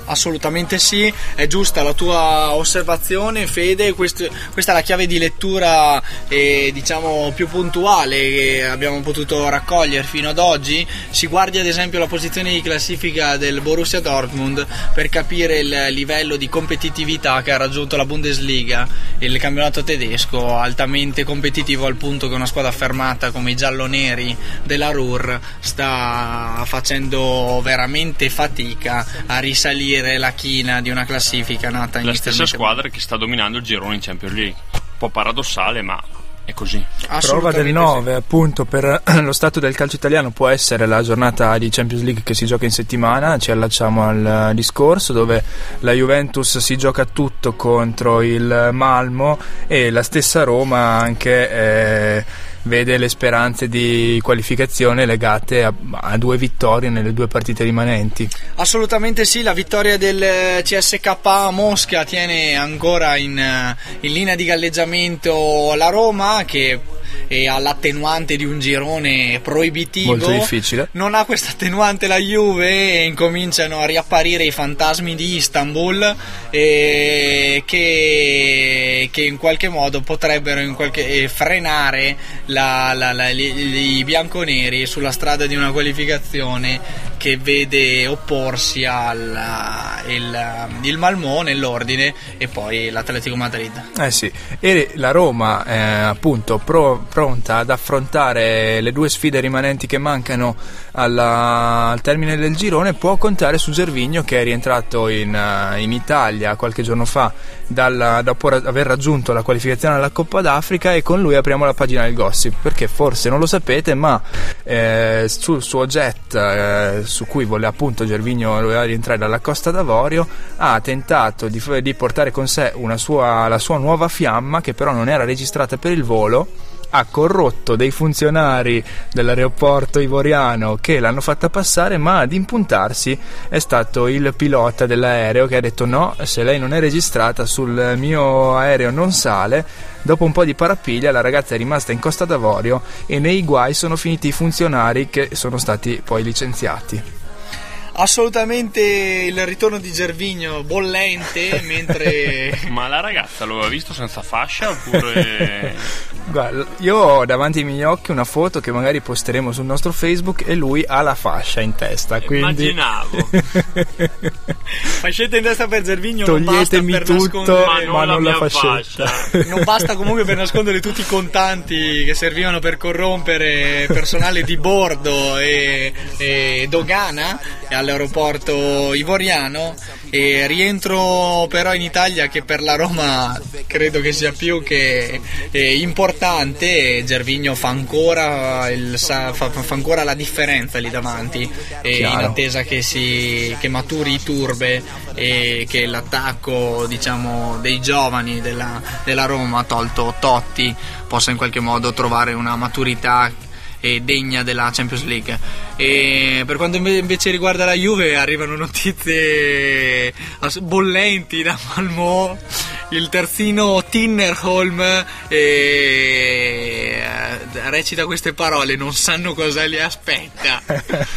Speaker 1: Assolutamente sì, è giusta la tua osservazione Fede, Quest- questa è la chiave di lettura eh, diciamo più puntuale che abbiamo potuto raccogliere fino ad oggi. Si guardi ad esempio la posizione di classifica del Borussia Dortmund per capire il livello di competitività che ha raggiunto la Bundesliga, il campionato tedesco altamente competitivo al punto che una squadra affermata come i gialloneri della Ruhr sta facendo veramente fatica a risalire la china di una classifica nata
Speaker 3: La stessa squadra che sta dominando il girone in Champions League. Un po' paradossale, ma è così.
Speaker 2: Prova del 9 appunto per lo stato del calcio italiano può essere la giornata di Champions League che si gioca in settimana, ci allacciamo al eh, discorso dove la Juventus si gioca tutto contro il Malmo e la stessa Roma anche eh, vede le speranze di qualificazione legate a, a due vittorie nelle due partite rimanenti.
Speaker 1: Assolutamente sì, la vittoria del CSK a Mosca tiene ancora in, eh, in linea di galleggiamento la Roma che è all'attenuante di un girone proibitivo.
Speaker 2: Molto difficile.
Speaker 1: Non ha questa attenuante la Juve e incominciano a riapparire i fantasmi di Istanbul che, che in qualche modo potrebbero in qualche- frenare la- la- la- i bianconeri sulla strada di una qualificazione che vede opporsi al, il, il Malmò nell'ordine e poi l'Atletico Madrid.
Speaker 2: Eh sì, e la Roma è appunto pro- pronta ad affrontare le due sfide rimanenti che mancano alla- al termine del girone può contare su Gervigno che è rientrato in, eh, in Italia qualche giorno fa dalla- dopo aver raggiunto la qualificazione alla Coppa d'Africa e con lui apriamo la pagina del gossip. Perché forse non lo sapete ma eh, sul suo jet eh, su cui voleva appunto Gervigno voleva rientrare dalla Costa d'Avorio ha tentato di, di portare con sé sua- la sua nuova fiamma che però non era registrata per il volo ha corrotto dei funzionari dell'aeroporto ivoriano che l'hanno fatta passare, ma ad impuntarsi è stato il pilota dell'aereo che ha detto no, se lei non è registrata sul mio aereo non sale. Dopo un po' di parapiglia la ragazza è rimasta in Costa d'Avorio e nei guai sono finiti i funzionari che sono stati poi licenziati.
Speaker 1: Assolutamente il ritorno di Gervigno bollente mentre
Speaker 3: Ma la ragazza lo aveva visto senza fascia oppure...
Speaker 2: Guarda, io ho davanti ai miei occhi una foto che magari posteremo sul nostro Facebook e lui ha la fascia in testa. Quindi...
Speaker 3: Immaginavo.
Speaker 1: fascetta in testa per Gervigno non basta
Speaker 2: Toglietemi
Speaker 1: per
Speaker 2: tutto,
Speaker 1: nascondere
Speaker 2: ma non la
Speaker 3: mia
Speaker 2: fascetta.
Speaker 1: non basta comunque per nascondere tutti i contanti che servivano per corrompere personale di bordo e, e dogana all'aeroporto ivoriano e rientro però in Italia che per la Roma credo che sia più che eh, importante. Gervigno fa ancora, il, fa, fa ancora la differenza lì davanti e in attesa che, si, che maturi i turbe e che l'attacco diciamo, dei giovani della, della Roma tolto Totti possa in qualche modo trovare una maturità eh, degna della Champions League e per quanto inve- invece riguarda la Juve arrivano notizie bollenti da Malmò il terzino Tinnerholm eh, recita queste parole non sanno cosa li aspetta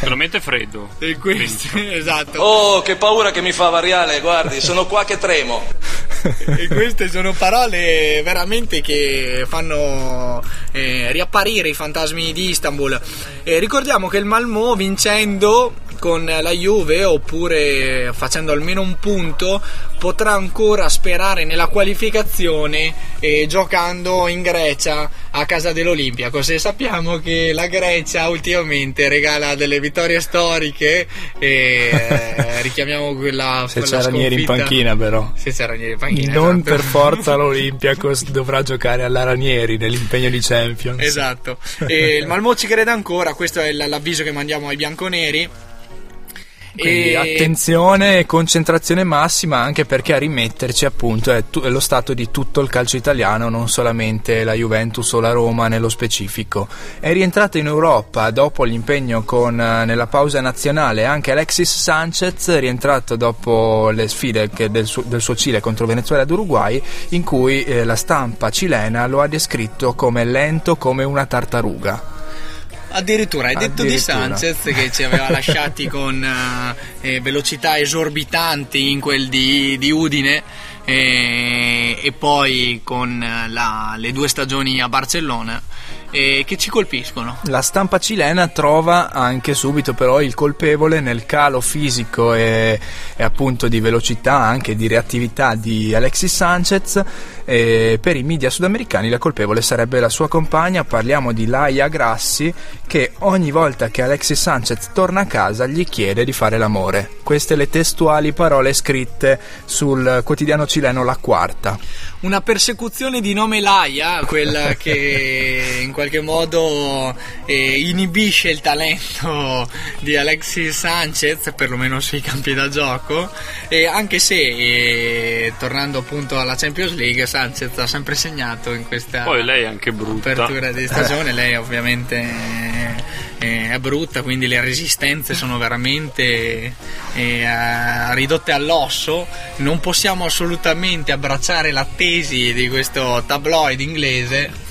Speaker 3: Veramente freddo.
Speaker 1: e questo, esatto
Speaker 13: Oh, che paura che mi fa Variale, guardi, sono qua che tremo.
Speaker 1: E queste sono parole veramente che fanno eh, riapparire i fantasmi di Istanbul. Eh, ricordiamo che il Malmò vincendo con la Juve oppure facendo almeno un punto potrà ancora sperare nella qualificazione eh, giocando in Grecia a casa dell'Olimpiakos e sappiamo che la Grecia ultimamente regala delle vittorie storiche e eh, richiamiamo quella
Speaker 2: Se
Speaker 1: quella
Speaker 2: c'è Ranieri in panchina però.
Speaker 1: se c'è Ranieri in panchina
Speaker 2: Non
Speaker 1: esatto.
Speaker 2: per forza l'Olympiacos dovrà giocare alla Ranieri nell'impegno di Champions.
Speaker 1: Esatto, e il Malmo ci crede ancora, questo è l'avviso che mandiamo ai bianconeri.
Speaker 2: Quindi
Speaker 1: E-
Speaker 2: attenzione e concentrazione massima anche perché a rimetterci appunto è, tu- è lo stato di tutto il calcio italiano, non solamente la Juventus o la Roma nello specifico. È rientrato in Europa dopo l'impegno con, eh, nella pausa nazionale anche Alexis Sanchez, rientrato dopo le sfide che del, suo, del suo Cile contro Venezuela ed Uruguay, in cui eh, la stampa cilena lo ha descritto come lento come una tartaruga.
Speaker 1: Addirittura hai detto di
Speaker 2: Addirittura.
Speaker 1: Sanchez che ci aveva lasciati con eh, eh, velocità esorbitanti in quel di, di Udine eh, e poi con la- le due stagioni a Barcellona eh, che ci colpiscono.
Speaker 2: La stampa cilena trova anche subito però il colpevole nel calo fisico e, e appunto di velocità, anche di reattività di Alexis Sanchez. E per i media sudamericani la colpevole sarebbe la sua compagna, parliamo di Laia Grassi, che ogni volta che Alexis Sanchez torna a casa gli chiede di fare l'amore. Queste le testuali parole scritte sul quotidiano cileno La Quarta.
Speaker 1: Una persecuzione di nome Laia, quella che in qualche modo eh, inibisce il talento di Alexis Sanchez, perlomeno sui campi da gioco, e anche se eh, tornando appunto alla Champions League Sanchez ha sempre segnato in questa
Speaker 3: Poi lei è anche brutta.
Speaker 1: apertura di stagione, lei ovviamente eh, è brutta, quindi le resistenze sono veramente eh, ridotte all'osso. Non possiamo assolutamente abbracciare la tesi di questo tabloid inglese.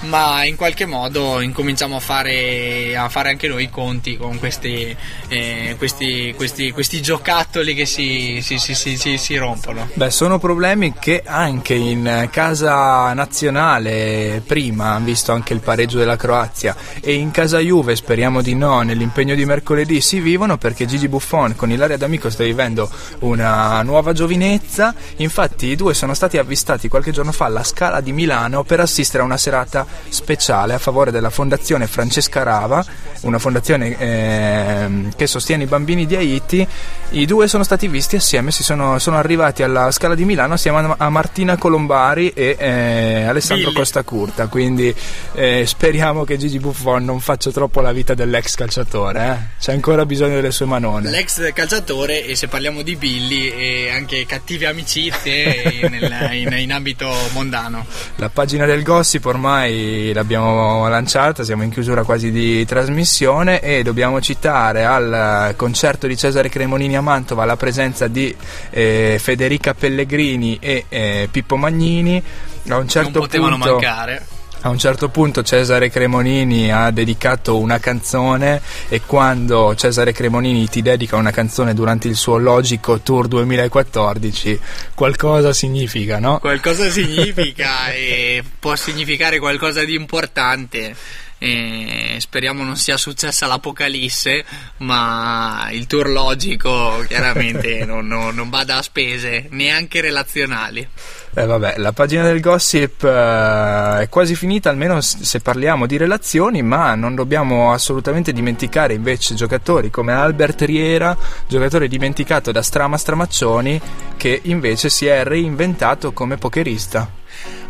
Speaker 1: Ma in qualche modo incominciamo a fare, a fare anche noi i conti con questi, eh, questi, questi, questi giocattoli che si, si, si, si- rompono.
Speaker 2: Beh, sono problemi che anche in casa nazionale prima hanno visto anche il pareggio della Croazia e in casa Juve, speriamo di no, nell'impegno di mercoledì si vivono perché Gigi Buffon con Ilaria D'Amico sta vivendo una nuova giovinezza. Infatti i due sono stati avvistati qualche giorno fa alla Scala di Milano per assistere a una serata speciale a favore della Fondazione Francesca Rava, una fondazione ehm, che sostiene i bambini di Haiti. I due sono stati visti assieme, si sono, sono arrivati alla Scala di Milano assieme a- a Martina Colombari e eh, Alessandro
Speaker 1: Billy.
Speaker 2: Costa Curta. Quindi eh, speriamo che Gigi Buffon non faccia troppo la vita dell'ex calciatore. eh. C'è ancora bisogno delle sue manone.
Speaker 1: L'ex calciatore, e se parliamo di Billy, e anche cattive amicizie nel- in, in ambito mondano.
Speaker 2: La pagina del gossip ormai l'abbiamo lanciata, siamo in chiusura quasi di trasmissione e dobbiamo citare al concerto di Cesare Cremonini a Mantova la presenza di eh, Federica Pellegrini e eh, Pippo Magnini. A un certo
Speaker 1: non potevano
Speaker 2: punto,
Speaker 1: mancare.
Speaker 2: A un certo punto Cesare Cremonini ha dedicato una canzone e quando Cesare Cremonini ti dedica una canzone durante il suo logico tour 2014 qualcosa significa, no?
Speaker 1: Qualcosa significa e può significare qualcosa di importante. E speriamo non sia successa l'apocalisse, ma il tour logico chiaramente non, non, non bada a spese, neanche relazionali.
Speaker 2: Eh, vabbè, la pagina del gossip eh, è quasi finita, almeno se parliamo di relazioni, ma non dobbiamo assolutamente dimenticare invece giocatori come Albert Riera, giocatore dimenticato da Strama Stramaccioni, che invece si è reinventato come pokerista.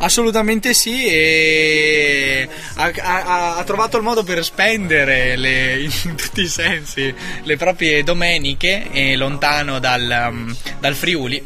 Speaker 1: Assolutamente sì, e ha, ha- ha trovato il modo per spendere le- in tutti i sensi le proprie domeniche eh, lontano dal, um, dal Friuli.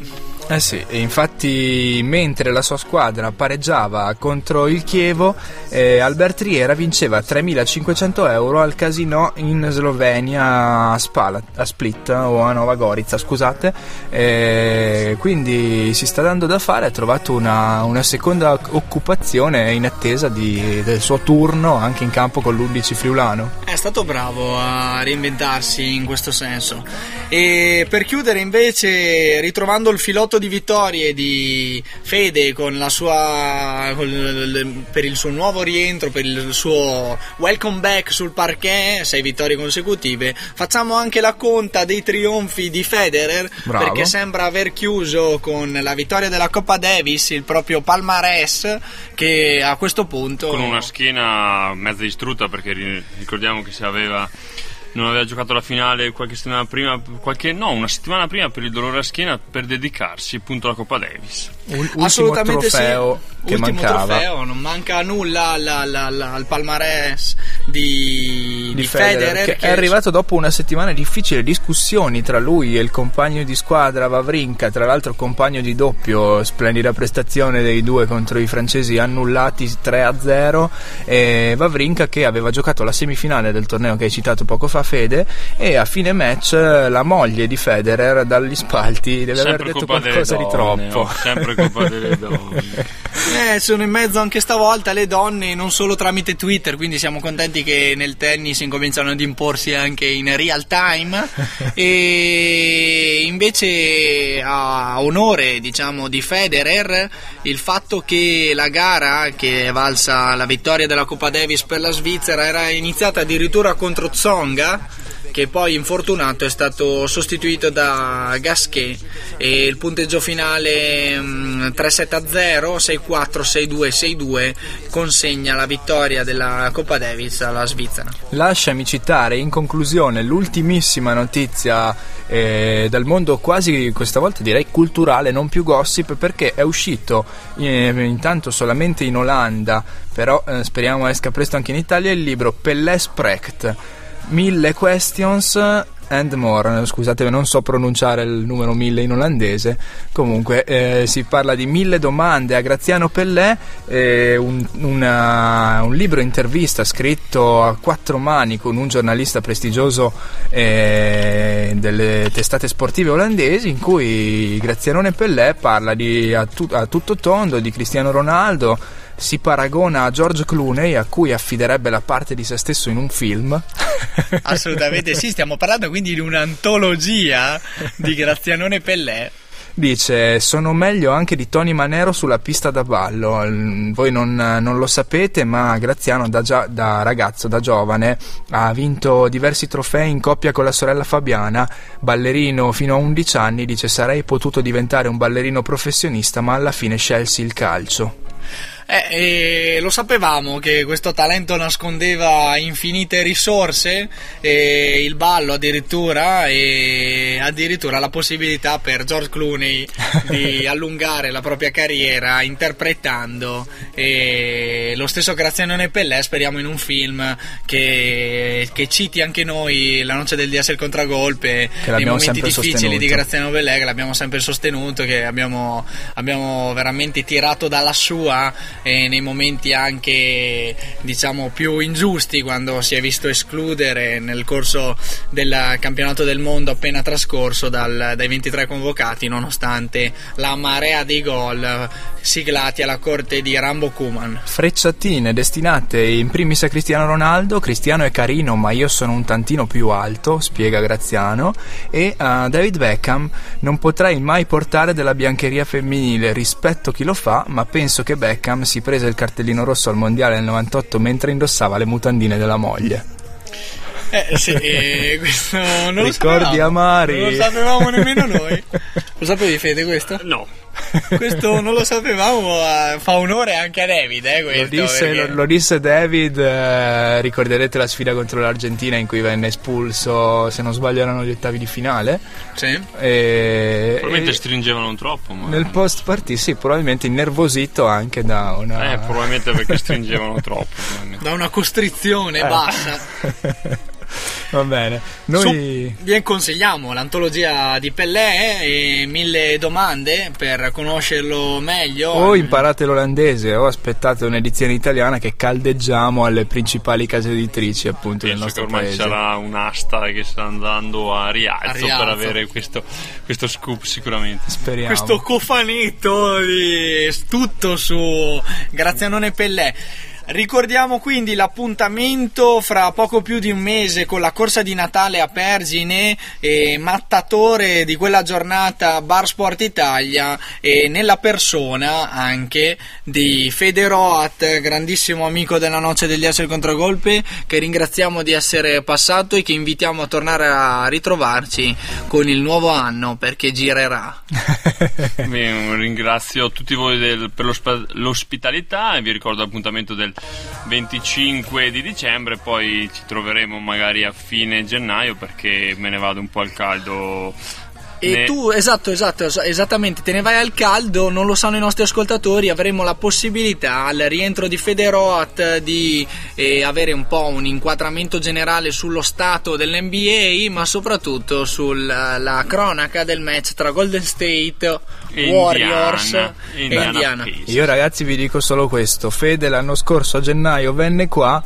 Speaker 2: Eh sì, infatti mentre la sua squadra pareggiava contro il Chievo, eh, Albert Riera vinceva 3.500 euro al casino in Slovenia a, Spala- a Split o a Nova Gorica, scusate. Eh, quindi si sta dando da fare, ha trovato una, una seconda occupazione in attesa di- del suo turno anche in campo con l'11 friulano.
Speaker 1: È stato bravo a reinventarsi in questo senso. E per chiudere invece, ritrovando il filotto di vittorie di Fede con la sua, per il suo nuovo rientro, per il suo welcome back sul parquet, sei vittorie consecutive, facciamo anche la conta dei trionfi di Federer,
Speaker 2: Bravo.
Speaker 1: perché sembra aver chiuso con la vittoria della Coppa Davis il proprio palmarès che a questo punto...
Speaker 3: con una schiena mezza distrutta perché ri- ricordiamo che se aveva non aveva giocato la finale qualche settimana prima qualche, no una settimana prima per il dolore alla schiena per dedicarsi appunto alla Coppa Davis
Speaker 2: Un ultimo
Speaker 1: Assolutamente
Speaker 2: trofeo
Speaker 1: sì.
Speaker 2: che
Speaker 1: Ultimo
Speaker 2: mancava.
Speaker 1: trofeo, non manca nulla al, al- al- al palmarès di,
Speaker 2: di
Speaker 1: di
Speaker 2: Federer,
Speaker 1: Federer,
Speaker 2: che è arrivato dopo una settimana difficile, discussioni tra lui e il compagno di squadra Vavrinka, tra l'altro compagno di doppio, splendida prestazione dei due contro i francesi annullati 3-0 e Vavrinka che aveva giocato la semifinale del torneo che hai citato poco fa Fede e a fine match eh, la moglie di Federer dagli spalti deve aver
Speaker 3: sempre
Speaker 2: detto
Speaker 3: colpa delle
Speaker 2: qualcosa di
Speaker 3: donne,
Speaker 2: troppo.
Speaker 3: oh, sempre colpa delle donne
Speaker 1: Eh, sono in mezzo anche stavolta le donne, non solo tramite Twitter, quindi siamo contenti che nel tennis incominciano ad imporsi anche in real time. e invece a onore, diciamo, di Federer, il fatto che la gara che è valsa la vittoria della Coppa Davis per la Svizzera era iniziata addirittura contro che poi infortunato è stato sostituito da Gasquet e il punteggio finale 3-7-0, 6-4, 6-2, 6-2 consegna la vittoria della Coppa Davis alla Svizzera.
Speaker 2: Lasciami citare in conclusione l'ultimissima notizia eh, dal mondo quasi questa volta direi culturale, non più gossip perché è uscito eh, intanto solamente in Olanda, però eh, speriamo esca presto anche in Italia il libro Pellès Sprecht. 1000 questions and more. Scusate, non so pronunciare il numero 1000 in olandese. Comunque, eh, si parla di 1000 domande a Graziano Pellè, eh, un, una, un, libro intervista scritto a quattro mani con un giornalista prestigioso eh, delle testate sportive olandesi. In cui Grazianone Pellè parla di, a, tu, a tutto tondo di Cristiano Ronaldo si paragona a George Clooney, a cui affiderebbe la parte di se stesso in un film.
Speaker 1: Assolutamente sì, stiamo parlando quindi di un'antologia di Grazianone Pellè.
Speaker 2: Dice: Sono meglio anche di Tony Manero sulla pista da ballo. Mm, Voi non, non lo sapete, ma Graziano, da, gia- da ragazzo, da giovane, ha vinto diversi trofei in coppia con la sorella Fabiana. Ballerino fino a 11 anni. Dice: Sarei potuto diventare un ballerino professionista, ma alla fine scelsi il calcio.
Speaker 1: Eh, e lo sapevamo che questo talento nascondeva infinite risorse, e il ballo addirittura, e addirittura la possibilità per George Clooney di allungare la propria carriera interpretando lo stesso Grazianone Pellè, speriamo in un film che, che citi anche noi la noce del DS il contragolpe, nei
Speaker 2: l'abbiamo
Speaker 1: momenti difficili di
Speaker 2: sostenuto.
Speaker 1: Graziano Pellè, che l'abbiamo sempre sostenuto, che abbiamo, abbiamo veramente tirato dalla sua e nei momenti anche diciamo più ingiusti quando si è visto escludere nel corso del campionato del mondo appena trascorso dal- dai 23 convocati nonostante la marea di gol siglati alla corte di Rambo Kuman
Speaker 2: Frecciatine destinate in primis a Cristiano Ronaldo. Cristiano è carino, ma io sono un tantino più alto, spiega Graziano. E a David Beckham non potrei mai portare della biancheria femminile. Rispetto chi lo fa, ma penso che Beckham si prese il cartellino rosso al mondiale nel 98 mentre indossava le mutandine della moglie.
Speaker 1: eh sì eh, questo non lo
Speaker 2: Ricordi
Speaker 1: sapevamo.
Speaker 2: amari.
Speaker 1: non lo sapevamo nemmeno noi lo sapevi Fede questo?
Speaker 3: no
Speaker 1: questo non lo sapevamo fa onore anche a David eh,
Speaker 2: Lo
Speaker 1: questo,
Speaker 2: disse,
Speaker 1: perché-
Speaker 2: lo- lo disse David, eh, ricorderete la sfida contro l'Argentina in cui venne espulso, se non sbaglio erano gli ottavi di finale.
Speaker 1: Sì.
Speaker 2: E,
Speaker 3: Probabilmente
Speaker 2: e
Speaker 3: stringevano troppo, ma...
Speaker 2: nel post partita, sì, probabilmente innervosito anche da una...
Speaker 3: Eh, probabilmente perché stringevano troppo.
Speaker 1: da una costrizione
Speaker 2: Eh.
Speaker 1: bassa
Speaker 2: Va bene, noi...
Speaker 1: Vi consigliamo l'antologia di Pellè e mille domande per conoscerlo meglio.
Speaker 2: O imparate l'olandese o aspettate un'edizione italiana che caldeggiamo alle principali case editrici appunto del
Speaker 3: Penso che
Speaker 2: nostro
Speaker 3: ormai
Speaker 2: paese.
Speaker 3: ci sarà un'asta che sta andando a rialzo,
Speaker 1: A rialzo.
Speaker 3: per avere questo, questo scoop sicuramente.
Speaker 2: Speriamo.
Speaker 1: Questo cofanetto di tutto su Grazianone Pellè. Ricordiamo quindi l'appuntamento fra poco più di un mese con la corsa di Natale a Pergine, e mattatore di quella giornata Bar Sport Italia e nella persona anche di Fede Roat, grandissimo amico della noce degli esseri contragolpe, che ringraziamo di essere passato e che invitiamo a tornare a ritrovarci con il nuovo anno perché girerà.
Speaker 3: Bene, ringrazio tutti voi del- per l'ospitalità e vi ricordo l'appuntamento del 25 di dicembre, poi ci troveremo magari a fine gennaio perché me ne vado un po' al caldo.
Speaker 1: E
Speaker 3: Ne-
Speaker 1: tu, esatto, esatto, es- esattamente, te ne vai al caldo, non lo sanno i nostri ascoltatori, avremo la possibilità al rientro di Federoat di eh, avere un po' un inquadramento generale sullo stato dell'NBA, ma soprattutto sulla cronaca del match tra Golden State
Speaker 3: E
Speaker 1: Warriors
Speaker 3: Indiana,
Speaker 1: e
Speaker 3: Indiana
Speaker 1: Indiana.
Speaker 2: Io ragazzi vi dico solo questo, Fede l'anno scorso a gennaio venne qua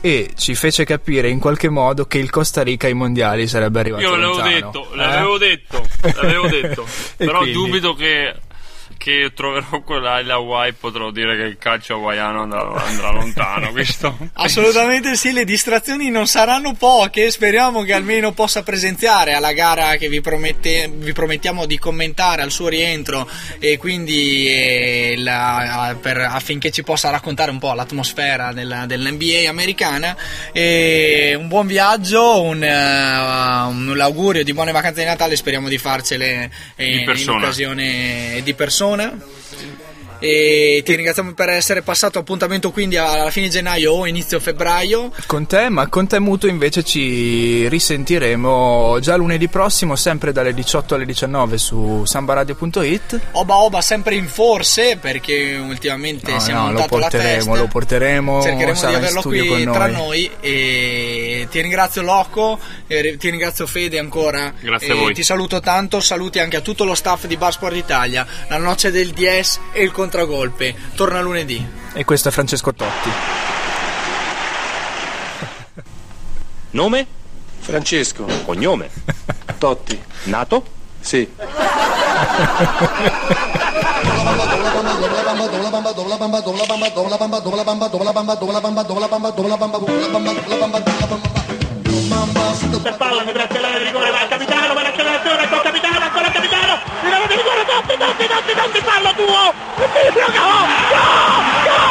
Speaker 2: e ci fece capire in qualche modo che il Costa Rica ai mondiali sarebbe arrivato
Speaker 3: Io l'avevo
Speaker 2: lontano.
Speaker 3: detto,
Speaker 2: Eh?
Speaker 3: l'avevo detto, l'avevo detto. Però
Speaker 2: quindi?
Speaker 3: dubito che che troverò quella alle Hawaii potrò dire che il calcio hawaiano andrà, andrà lontano. Questo
Speaker 1: Assolutamente sì, le distrazioni non saranno poche, speriamo che almeno possa presenziare alla gara che vi, promette- vi promettiamo di commentare al suo rientro e quindi eh, la- per- affinché ci possa raccontare un po' l'atmosfera della- dell'NBA americana. E un buon viaggio, un, eh, un augurio di buone vacanze di Natale, speriamo di farcele eh,
Speaker 3: Di
Speaker 1: in occasione di persona. Arizona. E ti ringraziamo per essere passato appuntamento quindi alla fine gennaio o inizio febbraio.
Speaker 2: Con te, ma con te muto invece ci risentiremo già lunedì prossimo, sempre dalle 18 alle 19 su sambaradio.it.
Speaker 1: Oba Oba sempre in forse perché ultimamente
Speaker 2: No,
Speaker 1: si è
Speaker 2: no, lo porteremo, lo porteremo,
Speaker 1: Cercheremo di averlo qui
Speaker 2: con
Speaker 1: tra
Speaker 2: noi.
Speaker 1: noi e ti ringrazio Loco, e ti ringrazio Fede ancora.
Speaker 3: Grazie a voi.
Speaker 1: Ti saluto tanto, saluti anche a tutto lo staff di Bar Sport Italia, la noce del DS e il contragolpe. Torna lunedì.
Speaker 2: E questo è Francesco Totti.
Speaker 14: Nome? Francesco. Cognome? Totti. Nato? Sì.
Speaker 15: Per palla mi prende l'area di rigore, va il capitano, va l'accelerazione, il capitano, ancora il capitano, in area di rigore, Totti, Totti, Totti, Totti, fallo tuo, oh, no, no, no,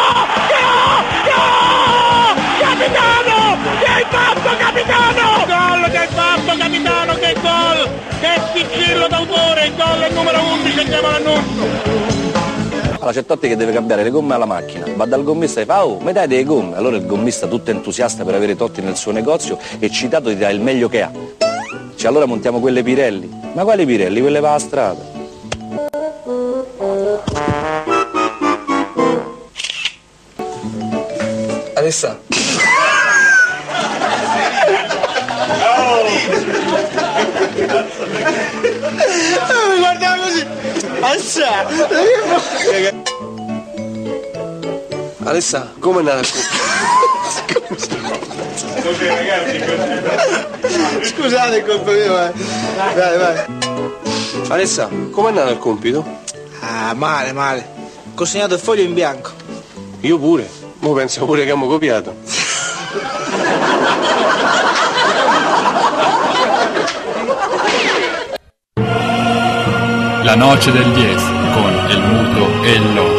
Speaker 15: no, capitano, che hai fatto capitano, gol che hai fatto capitano, che gol, che sigillo d'autore, gol numero 11, andiamo all'annuncio.
Speaker 16: Allora c'è Totti che deve cambiare le gomme alla macchina, va dal gommista e fa oh, mi dai delle gomme? Allora il gommista tutto entusiasta per avere Totti nel suo negozio eccitato ti dà il meglio che ha. Cioè allora montiamo quelle Pirelli. Ma quali Pirelli? Quelle va a strada.
Speaker 14: Alessa.
Speaker 15: Mi guardiamo così, Alza,
Speaker 14: Alessa, come è nata
Speaker 15: Scusate il colpo mio, eh. Vai, vai.
Speaker 14: Alessa, come è nato il compito?
Speaker 17: Ah, male, male. Consegnato il foglio in bianco.
Speaker 14: Io pure. Mo penso pure che abbiamo copiato.
Speaker 18: La noce del 10 con el muto e el loco.